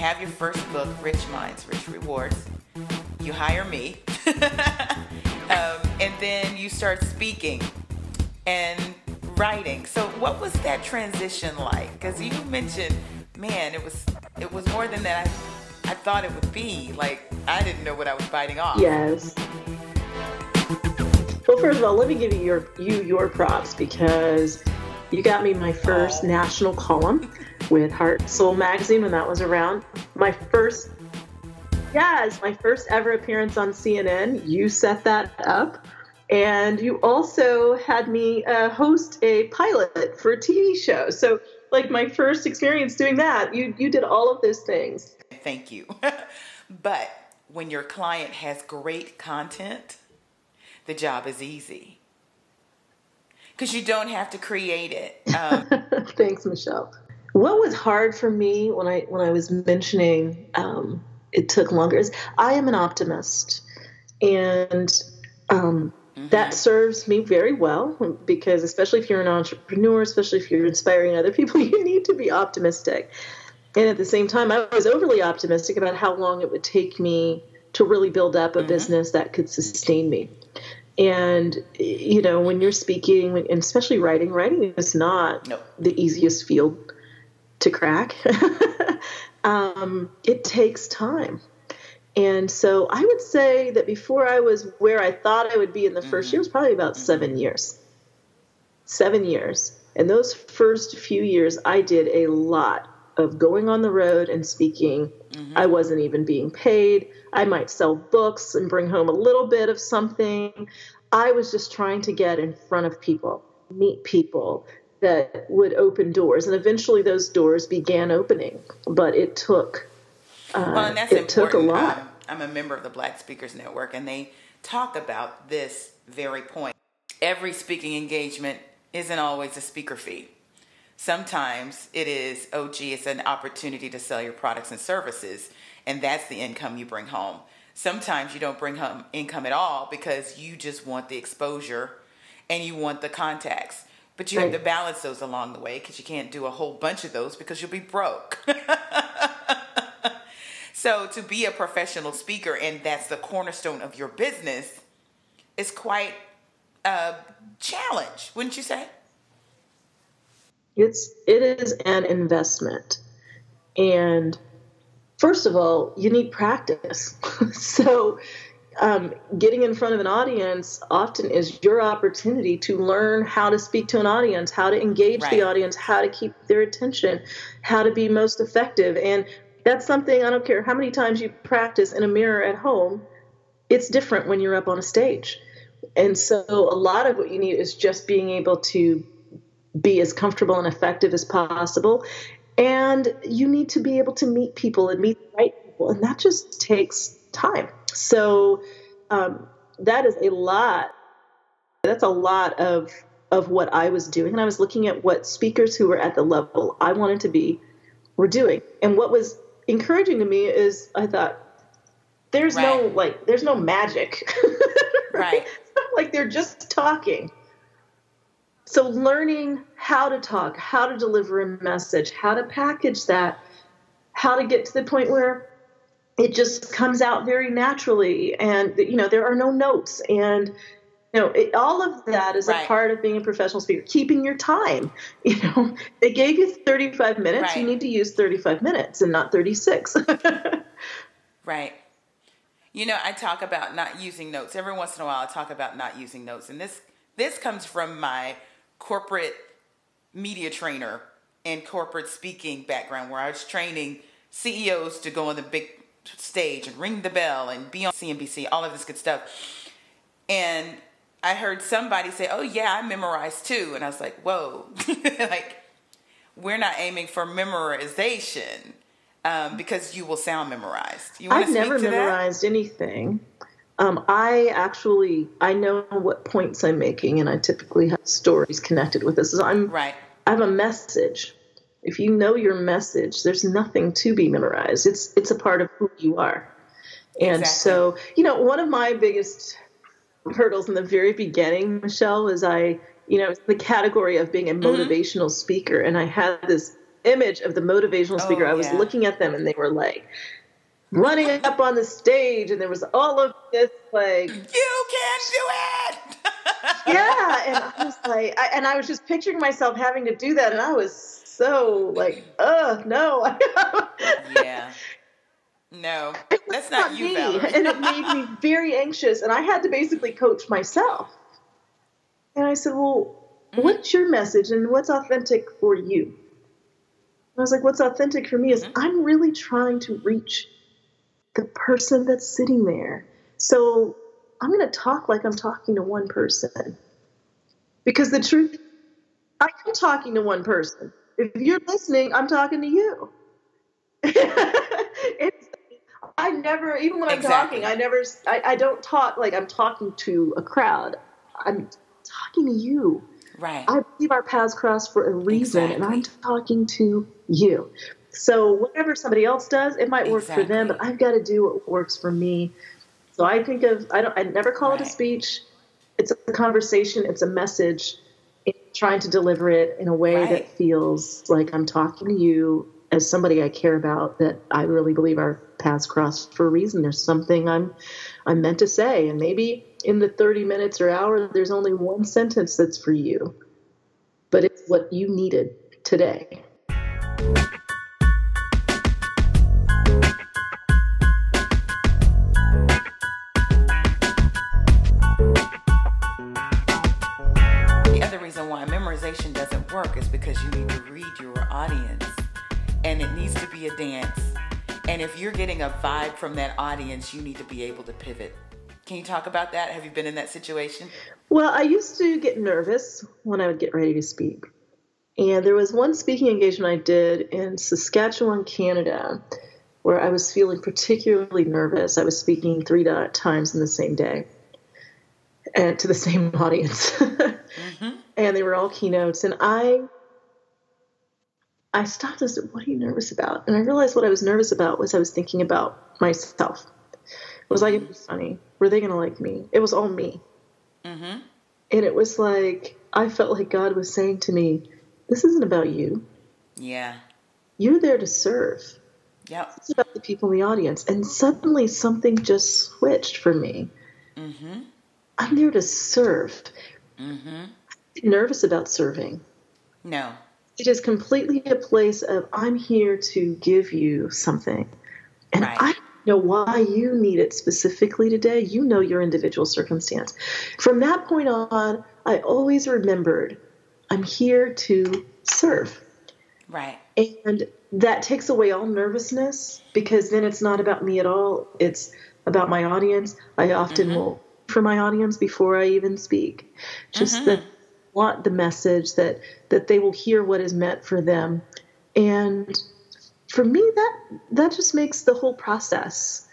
Have your first book, Rich Minds, Rich Rewards. You hire me. um, and then you start speaking and writing. So what was that transition like? Because you mentioned, man, it was it was more than that I, I thought it would be. Like I didn't know what I was biting off. Yes. Well, first of all, let me give you your you your props because you got me my first national column with Heart Soul magazine when that was around. My first, yes, my first ever appearance on CNN. You set that up. And you also had me uh, host a pilot for a TV show. So, like my first experience doing that, you you did all of those things. Thank you. but when your client has great content, the job is easy because you don't have to create it. Um, Thanks, Michelle. What was hard for me when I when I was mentioning um, it took longer is I am an optimist, and um, mm-hmm. that serves me very well because especially if you're an entrepreneur, especially if you're inspiring other people, you need to be optimistic. And at the same time, I was overly optimistic about how long it would take me to really build up a mm-hmm. business that could sustain me. And you know, when you're speaking, and especially writing, writing is not nope. the easiest field to crack. um, it takes time. And so I would say that before I was where I thought I would be in the 1st mm-hmm. year was probably about mm-hmm. seven years. Seven years. And those first few years, I did a lot of going on the road and speaking. Mm-hmm. I wasn't even being paid. I might sell books and bring home a little bit of something. I was just trying to get in front of people, meet people that would open doors. And eventually those doors began opening, but it took. Uh, well, and that's it important. took a lot. I'm a member of the Black Speakers Network, and they talk about this very point. Every speaking engagement isn't always a speaker fee. Sometimes it is, oh, gee, it's an opportunity to sell your products and services, and that's the income you bring home. Sometimes you don't bring home income at all because you just want the exposure and you want the contacts. But you right. have to balance those along the way because you can't do a whole bunch of those because you'll be broke. so to be a professional speaker and that's the cornerstone of your business is quite a challenge, wouldn't you say? It's it is an investment. And first of all, you need practice. so um, getting in front of an audience often is your opportunity to learn how to speak to an audience, how to engage right. the audience, how to keep their attention, how to be most effective. And that's something I don't care how many times you practice in a mirror at home, it's different when you're up on a stage. And so a lot of what you need is just being able to be as comfortable and effective as possible. And you need to be able to meet people and meet the right people. And that just takes time. So um, that is a lot. That's a lot of of what I was doing, and I was looking at what speakers who were at the level I wanted to be were doing. And what was encouraging to me is I thought, there's right. no like, there's no magic, right? like they're just talking. So learning how to talk, how to deliver a message, how to package that, how to get to the point where it just comes out very naturally and you know there are no notes and you know it, all of that is right. a part of being a professional speaker keeping your time you know they gave you 35 minutes right. you need to use 35 minutes and not 36 right you know i talk about not using notes every once in a while i talk about not using notes and this this comes from my corporate media trainer and corporate speaking background where i was training ceos to go on the big stage and ring the bell and be on CNBC, all of this good stuff. And I heard somebody say, "Oh yeah, I memorized too," and I was like, "Whoa!" like we're not aiming for memorization um, because you will sound memorized. You I've never memorized that? anything. Um, I actually I know what points I'm making, and I typically have stories connected with this. So I'm right. I have a message if you know your message, there's nothing to be memorized. It's it's a part of who you are. And exactly. so, you know, one of my biggest hurdles in the very beginning, Michelle, was I, you know, the category of being a mm-hmm. motivational mm-hmm. speaker, and I had this image of the motivational speaker. Oh, I was yeah. looking at them, and they were like running up on the stage, and there was all of this like, "You can do it." Yeah, and I was like, I, and I was just picturing myself having to do that, and I was so like, uh, no. yeah. No, that's not, not you, me. Valorie. and it made me very anxious, and I had to basically coach myself. And I said, "Well, mm-hmm. what's your message, and what's authentic for you?" I was like, "What's authentic for me is mm-hmm. I'm really trying to reach the person that's sitting there. So I'm going to talk like I'm talking to one person, because the truth, I am talking to one person." If you're listening, I'm talking to you. I never, even when I'm exactly. talking, I never, I, I don't talk like I'm talking to a crowd. I'm talking to you. Right. I believe our paths cross for a reason, exactly. and I'm talking to you. So whatever somebody else does, it might work exactly. for them, but I've got to do what works for me. So I think of I don't I never call right. it a speech. It's a conversation. It's a message trying to deliver it in a way right. that feels like I'm talking to you as somebody I care about that I really believe our paths crossed for a reason. There's something I'm I'm meant to say and maybe in the 30 minutes or hour there's only one sentence that's for you. But it's what you needed today. You need to read your audience and it needs to be a dance. And if you're getting a vibe from that audience, you need to be able to pivot. Can you talk about that? Have you been in that situation? Well, I used to get nervous when I would get ready to speak. And there was one speaking engagement I did in Saskatchewan, Canada, where I was feeling particularly nervous. I was speaking three times in the same day and to the same audience. mm-hmm and they were all keynotes. And I, I stopped and said, "What are you nervous about?" And I realized what I was nervous about was I was thinking about myself. Was I going to be funny? Were they going to like me? It was all me. Mm-hmm. And it was like, I felt like God was saying to me, This isn't about you. Yeah. You're there to serve. Yep. It's about the people in the audience. And suddenly something just switched for me. Mm-hmm. I'm there to serve. Mm-hmm. nervous about serving. No. It is completely a place of I'm here to give you something. And Right. I know why you need it specifically today. You know your individual circumstance. From that point on, I always remembered I'm here to serve. Right. And that takes away all nervousness because then it's not about me at all. It's about my audience. I often Mhm. will for my audience before I even speak. Just Mhm. that want the message that that they will hear what is meant for them. And for me that that just makes the whole process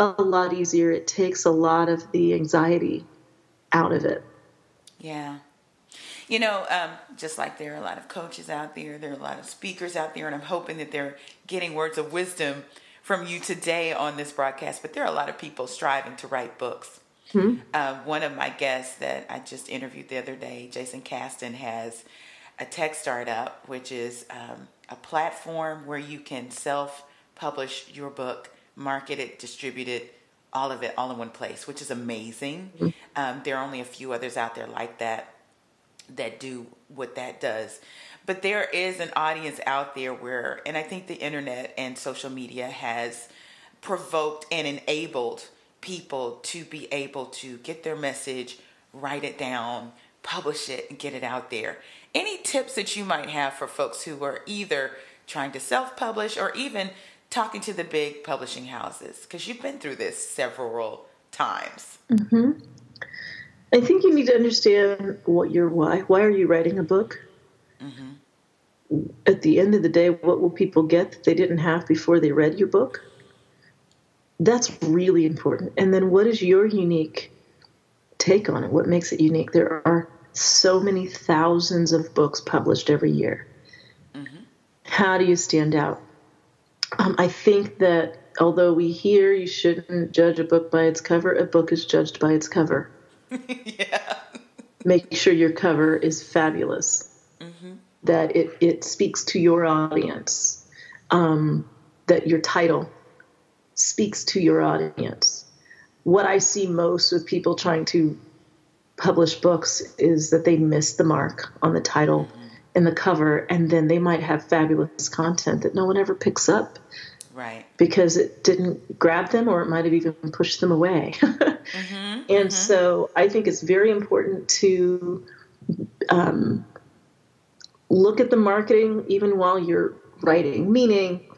a lot easier. It takes a lot of the anxiety out of it. Yeah. You know, um, just like there are a lot of coaches out there, there are a lot of speakers out there, and I'm hoping that they're getting words of wisdom from you today on this broadcast. But there are a lot of people striving to write books. Uh, one of my guests that I just interviewed the other day, Jason Caston, has a tech startup, which is um, a platform where you can self publish your book, market it, distribute it, all of it, all in one place, which is amazing. Um, there are only a few others out there like that that do what that does. But there is an audience out there where, and I think the internet and social media has provoked and enabled people to be able to get their message, write it down, publish it, and get it out there. Any tips that you might have for folks who are either trying to self publish or even talking to the big publishing houses? Because you've been through this several times. Mm-hmm. I think you need to understand what your why. Why are you writing a book? Mm-hmm. At the end of the day, what will people get that they didn't have before they read your book? That's really important. And then what is your unique take on it? What makes it unique? There are so many thousands of books published every year. How do you stand out? Um, I think that although we hear you shouldn't judge a book by its cover, a book is judged by its cover yeah. make sure your cover is fabulous, that it, it speaks to your audience, um, that your title speaks to your audience. What I see most with people trying to publish books is that they miss the mark on the title mm-hmm. and the cover, and then they might have fabulous content that no one ever picks up Right. because it didn't grab them or it might have even pushed them away. Mm-hmm. and mm-hmm. so I think it's very important to um, look at the marketing even while you're writing, meaning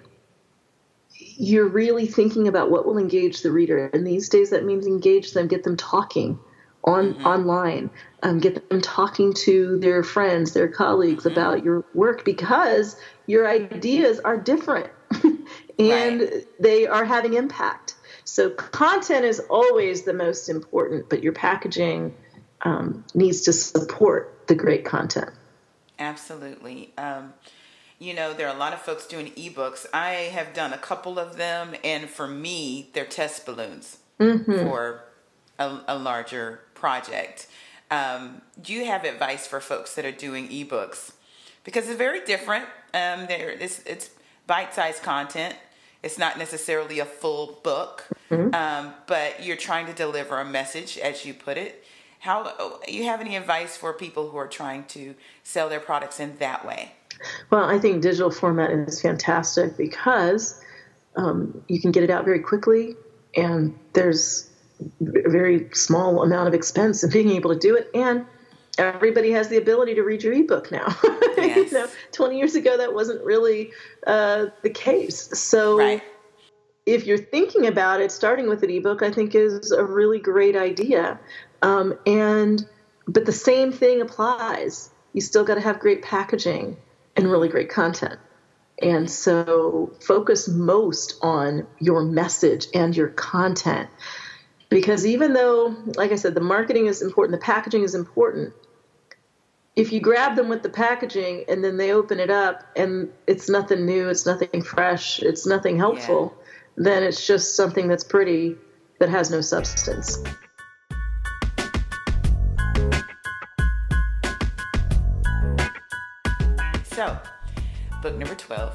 you're really thinking about what will engage the reader. And these days that means engage them, get them talking on online, um, get them talking to their friends, their colleagues about your work because your ideas are different and Right. they are having impact. So content is always the most important, but your packaging um, needs to support the great content. Absolutely. Um, you know, there are a lot of folks doing ebooks. I have done a couple of them, and for me, they're test balloons for a, a larger project. Um, do you have advice for folks that are doing ebooks? Because it's very different. Um, there, it's, it's bite-sized content. It's not necessarily a full book, um, but you're trying to deliver a message, as you put it. How you have any advice for people who are trying to sell their products in that way? Well, I think digital format is fantastic because um, you can get it out very quickly, and there's a very small amount of expense in being able to do it. And everybody has the ability to read your ebook now. Yes. you know, 20 years ago, that wasn't really uh, the case. So Right. if you're thinking about it, starting with an ebook, I think is a really great idea. Um, and but the same thing applies. You still got to have great packaging and really great content. And so focus most on your message and your content. Because even though, like I said, the marketing is important, the packaging is important, if you grab them with the packaging and then they open it up and it's nothing new, it's nothing fresh, it's nothing helpful, then it's just something that's pretty that has no substance. Book number 12.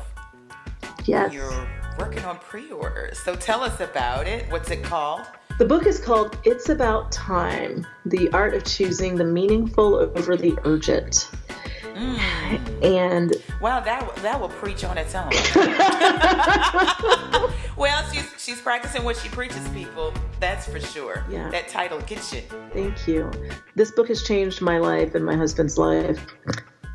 Yes. You're working on pre orders. So tell us about it. What's it called? The book is called It's About Time The Art of Choosing the Meaningful Over the Urgent. Mm. And wow, that that will preach on its own. well, she's she's practicing what she preaches, people. That's for sure. Yeah. That title gets you. Thank you. This book has changed my life and my husband's life.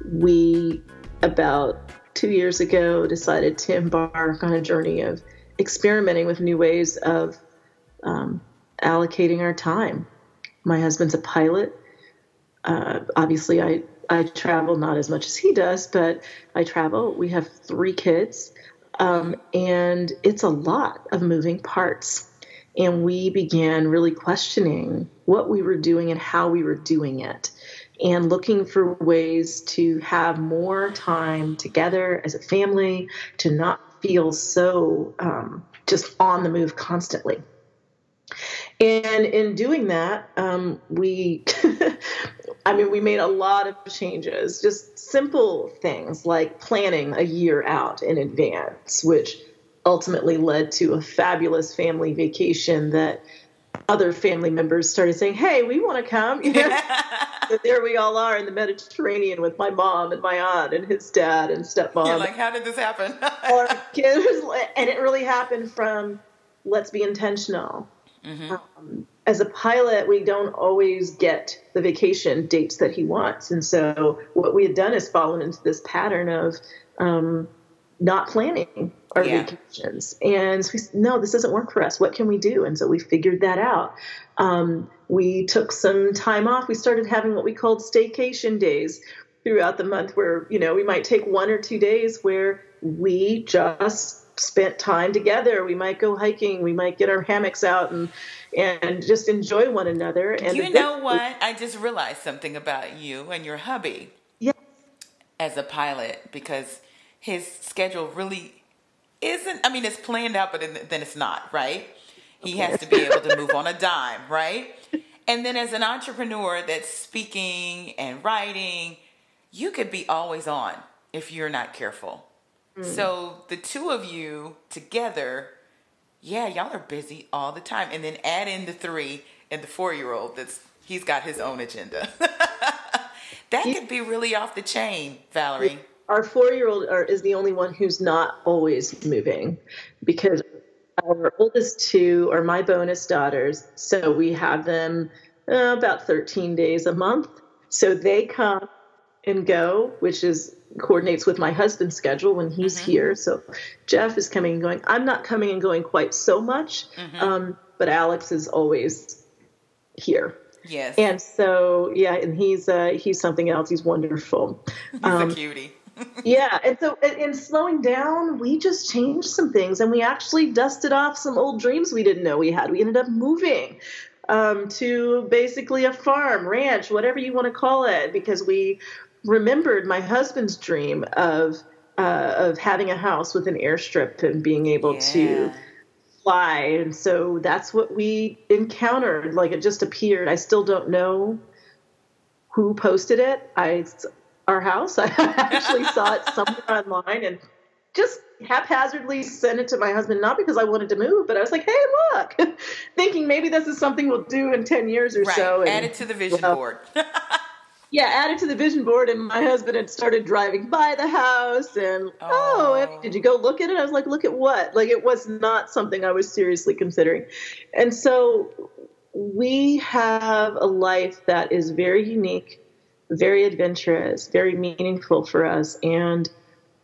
We about two years ago decided to embark on a journey of experimenting with new ways of um, allocating our time. My husband's a pilot. Uh, obviously, I I travel not as much as he does, but I travel. We have three kids, um, and it's a lot of moving parts. And we began really questioning what we were doing and how we were doing it, and looking for ways to have more time together as a family, to not feel so um, just on the move constantly. And in doing that, um, we I mean, we made a lot of changes, just simple things like planning a year out in advance, which ultimately led to a fabulous family vacation that other family members started saying, "Hey, we want to come." You know? so there we all are in the Mediterranean with my mom and my aunt and his dad and stepmom. You're like, how did this happen? Our kids, and it really happened from let's be intentional. Mm-hmm. Um, as a pilot, we don't always get the vacation dates that he wants. And so what we had done is fallen into this pattern of um, not planning our yeah. vacations. And we said, no, this doesn't work for us. What can we do? And so we figured that out. Um, we took some time off. We started having what we called staycation days throughout the month where, you know, we might take one or two days where we just spent time together. We might go hiking. We might get our hammocks out and and just enjoy one another. And you know what? I just realized something about you and your hubby. Yeah. As a pilot, because his schedule really isn't. I mean, it's planned out, but then it's not right. He has to be able to move on a dime, right? And then as an entrepreneur that's speaking and writing, you could be always on if you're not careful. Mm. So the two of you together, yeah, y'all are busy all the time. And then add in the three and the four year old that's he's got his own agenda. that could be really off the chain, Valorie. Our four year old is the only one who's not always moving because our oldest two are my bonus daughters. So we have them uh, about 13 days a month. So they come and go, which is coordinates with my husband's schedule when he's mm-hmm. here. So Jeff is coming and going. I'm not coming and going quite so much, mm-hmm. um, but Alex is always here. Yes. And so yeah, and he's uh, he's something else. He's wonderful. He's um, a cutie. Yeah, and so in slowing down, we just changed some things, and we actually dusted off some old dreams we didn't know we had. We ended up moving um, to basically a farm, ranch, whatever you want to call it, because we remembered my husband's dream of uh, of having a house with an airstrip and being able yeah. to fly. And so that's what we encountered. Like it just appeared. I still don't know who posted it. I our house. I actually saw it somewhere online and just haphazardly sent it to my husband, not because I wanted to move, but I was like, hey, look, thinking maybe this is something we'll do in 10 years or right. so. And, Add it to the vision well, board. yeah, added to the vision board, and my husband had started driving by the house, and oh. oh, did you go look at it? I was like, look at what? Like it was not something I was seriously considering, and so we have a life that is very unique, very adventurous, very meaningful for us, and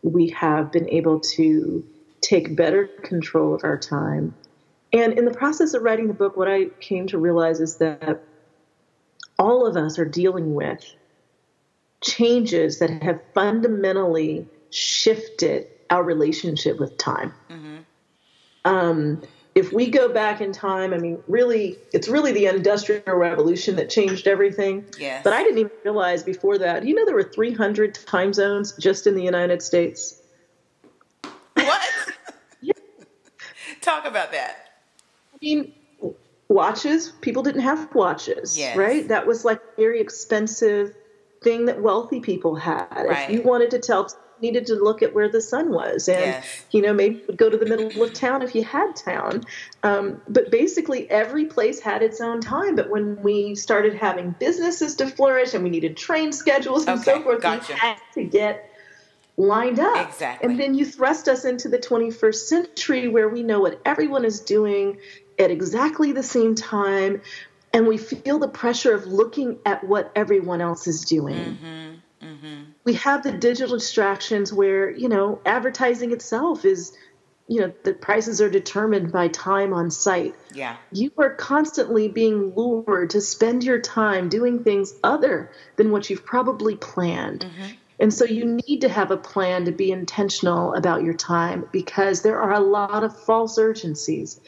we have been able to take better control of our time. And in the process of writing the book, what I came to realize is that all of us are dealing with changes that have fundamentally shifted our relationship with time. Mm-hmm. Um, if we go back in time, I mean, really, it's really the Industrial Revolution that changed everything. Yes. But I didn't even realize before that. You know, there were 300 time zones just in the United States. What? yeah. Talk about that. I mean, watches. People didn't have watches, yes. right? That was like a very expensive thing that wealthy people had. Right. If you wanted to tell needed to look at where the sun was, and Yes. you know maybe would go to the middle of town if you had town. Um, but basically, every place had its own time. But when we started having businesses to flourish, and we needed train schedules and so forth, gotcha. we had to get lined up. Exactly. And then you thrust us into the 21st century where we know what everyone is doing at exactly the same time. And we feel the pressure of looking at what everyone else is doing. Mm-hmm. Mm-hmm. We have the digital distractions where, you know, advertising itself is, you know, the prices are determined by time on site. Yeah. You are constantly being lured to spend your time doing things other than what you've probably planned. Mm-hmm. And so you need to have a plan to be intentional about your time because there are a lot of false urgencies,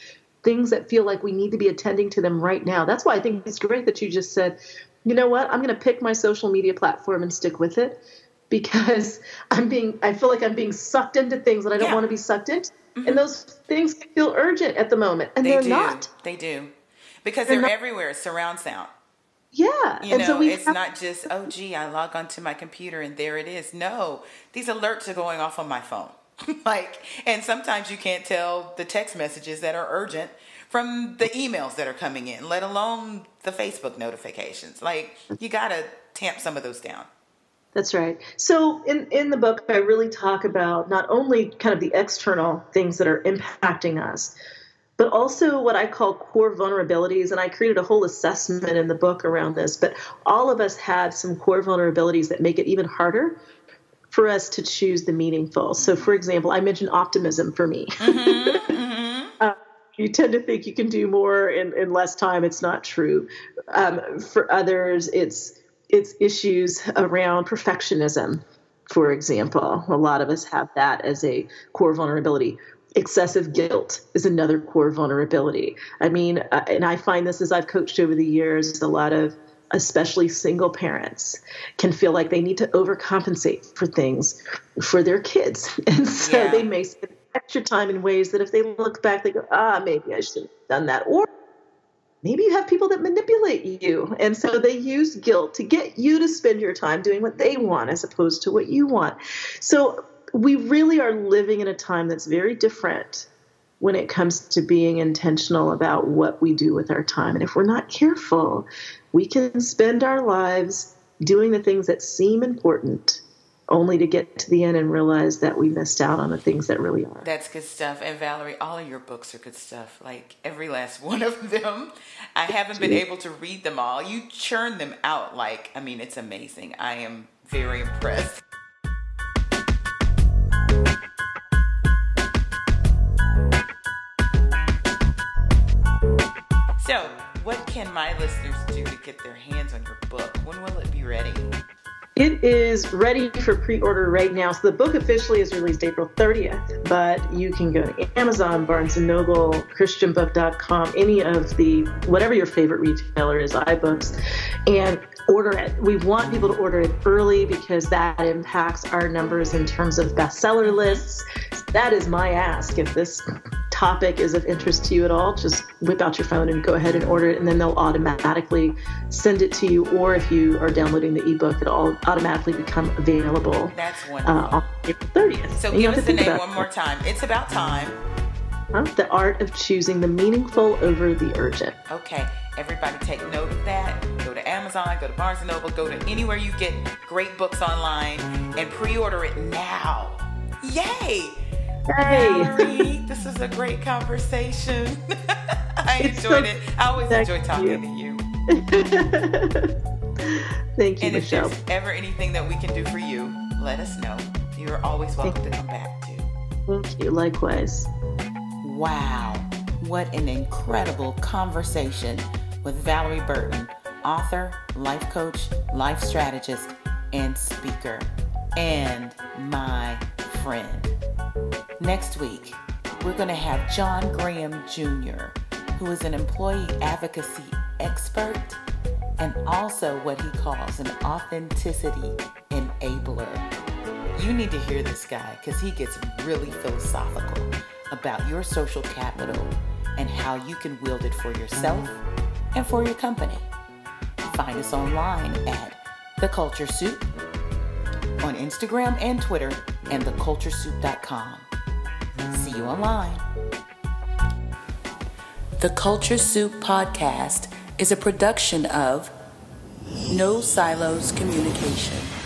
things that feel like we need to be attending to them right now. That's why I think it's great that you just said, you know what, I'm going to pick my social media platform and stick with it because I'm being, I feel like I'm being sucked into things that I don't Yeah. want to be sucked into. And mm-hmm. those things feel urgent at the moment, and They are do. not. They do. Because They're they're, everywhere, surround sound. Yeah. You and know, so it's have- not just, oh, gee, I log onto my computer and there it is. No, these alerts are going off on my phone. like, and sometimes you can't tell the text messages that are urgent from the emails that are coming in, let alone the Facebook notifications. Like, you got to tamp some of those down. That's right. So in in the book, I really talk about not only kind of the external things that are impacting us, but also what I call core vulnerabilities. And I created a whole assessment in the book around this. But all of us have some core vulnerabilities that make it even harder for us to choose the meaningful. So, for example, I mentioned optimism for me. Uh, you tend to think you can do more in, in less time. It's not true. Um, for others, it's it's issues around perfectionism, for example. A lot of us have that as a core vulnerability. Excessive guilt is another core vulnerability. I mean, uh, and I find this as I've coached over the years, a lot of especially single parents can feel like they need to overcompensate for things for their kids. And so Yeah. they may spend extra time in ways that if they look back, they go, ah, maybe I should have done that. Or maybe you have people that manipulate you. And so they use guilt to get you to spend your time doing what they want as opposed to what you want. So we really are living in a time that's very different when it comes to being intentional about what we do with our time. And if we're not careful, we can spend our lives doing the things that seem important only to get to the end and realize that we missed out on the things that really are. That's good stuff. And Valorie, all of your books are good stuff. Like every last one of them. I haven't been able to read them all. You churn them out like, I mean, it's amazing. I am very impressed. What can my listeners do to get their hands on your book? When will it be ready? It is ready for pre-order right now. So the book officially is released April 30th, but you can go to Amazon, Barnes & Noble, ChristianBook.com, any of the, whatever your favorite retailer is, iBooks, and order it. We want people to order it early because that impacts our numbers in terms of bestseller lists. That is my ask. If this topic is of interest to you at all, just whip out your phone and go ahead and order it, and then they'll automatically send it to you. Or if you are downloading the ebook, it'll automatically become available That's uh, wonderful. on April 30th. so, And give us the name one more time. It's about time. huh? The art of choosing the meaningful over the urgent. Okay, everybody take note of that. Go to Amazon, go to Barnes & Noble, go to anywhere you get great books online and pre-order it now. Yay! Valorie, this is a great conversation. I It's enjoyed so- it. I always enjoy talking you. to you. Thank you, And if there's ever anything that we can do for you, let us know. You're always welcome to come back too. Thank you. Likewise. Wow, what an incredible conversation with Valorie Burton, author, life coach, life strategist, and speaker, and my friend. Next week, we're going to have John Graham Jr., who is an employee advocacy expert and also what he calls an authenticity enabler. You need to hear this guy because he gets really philosophical about your social capital and how you can wield it for yourself and for your company. Find us online at The Culture Soup on Instagram and Twitter and theculturesoup.com. See you online. The Culture Soup Podcast is a production of No Silos Communication.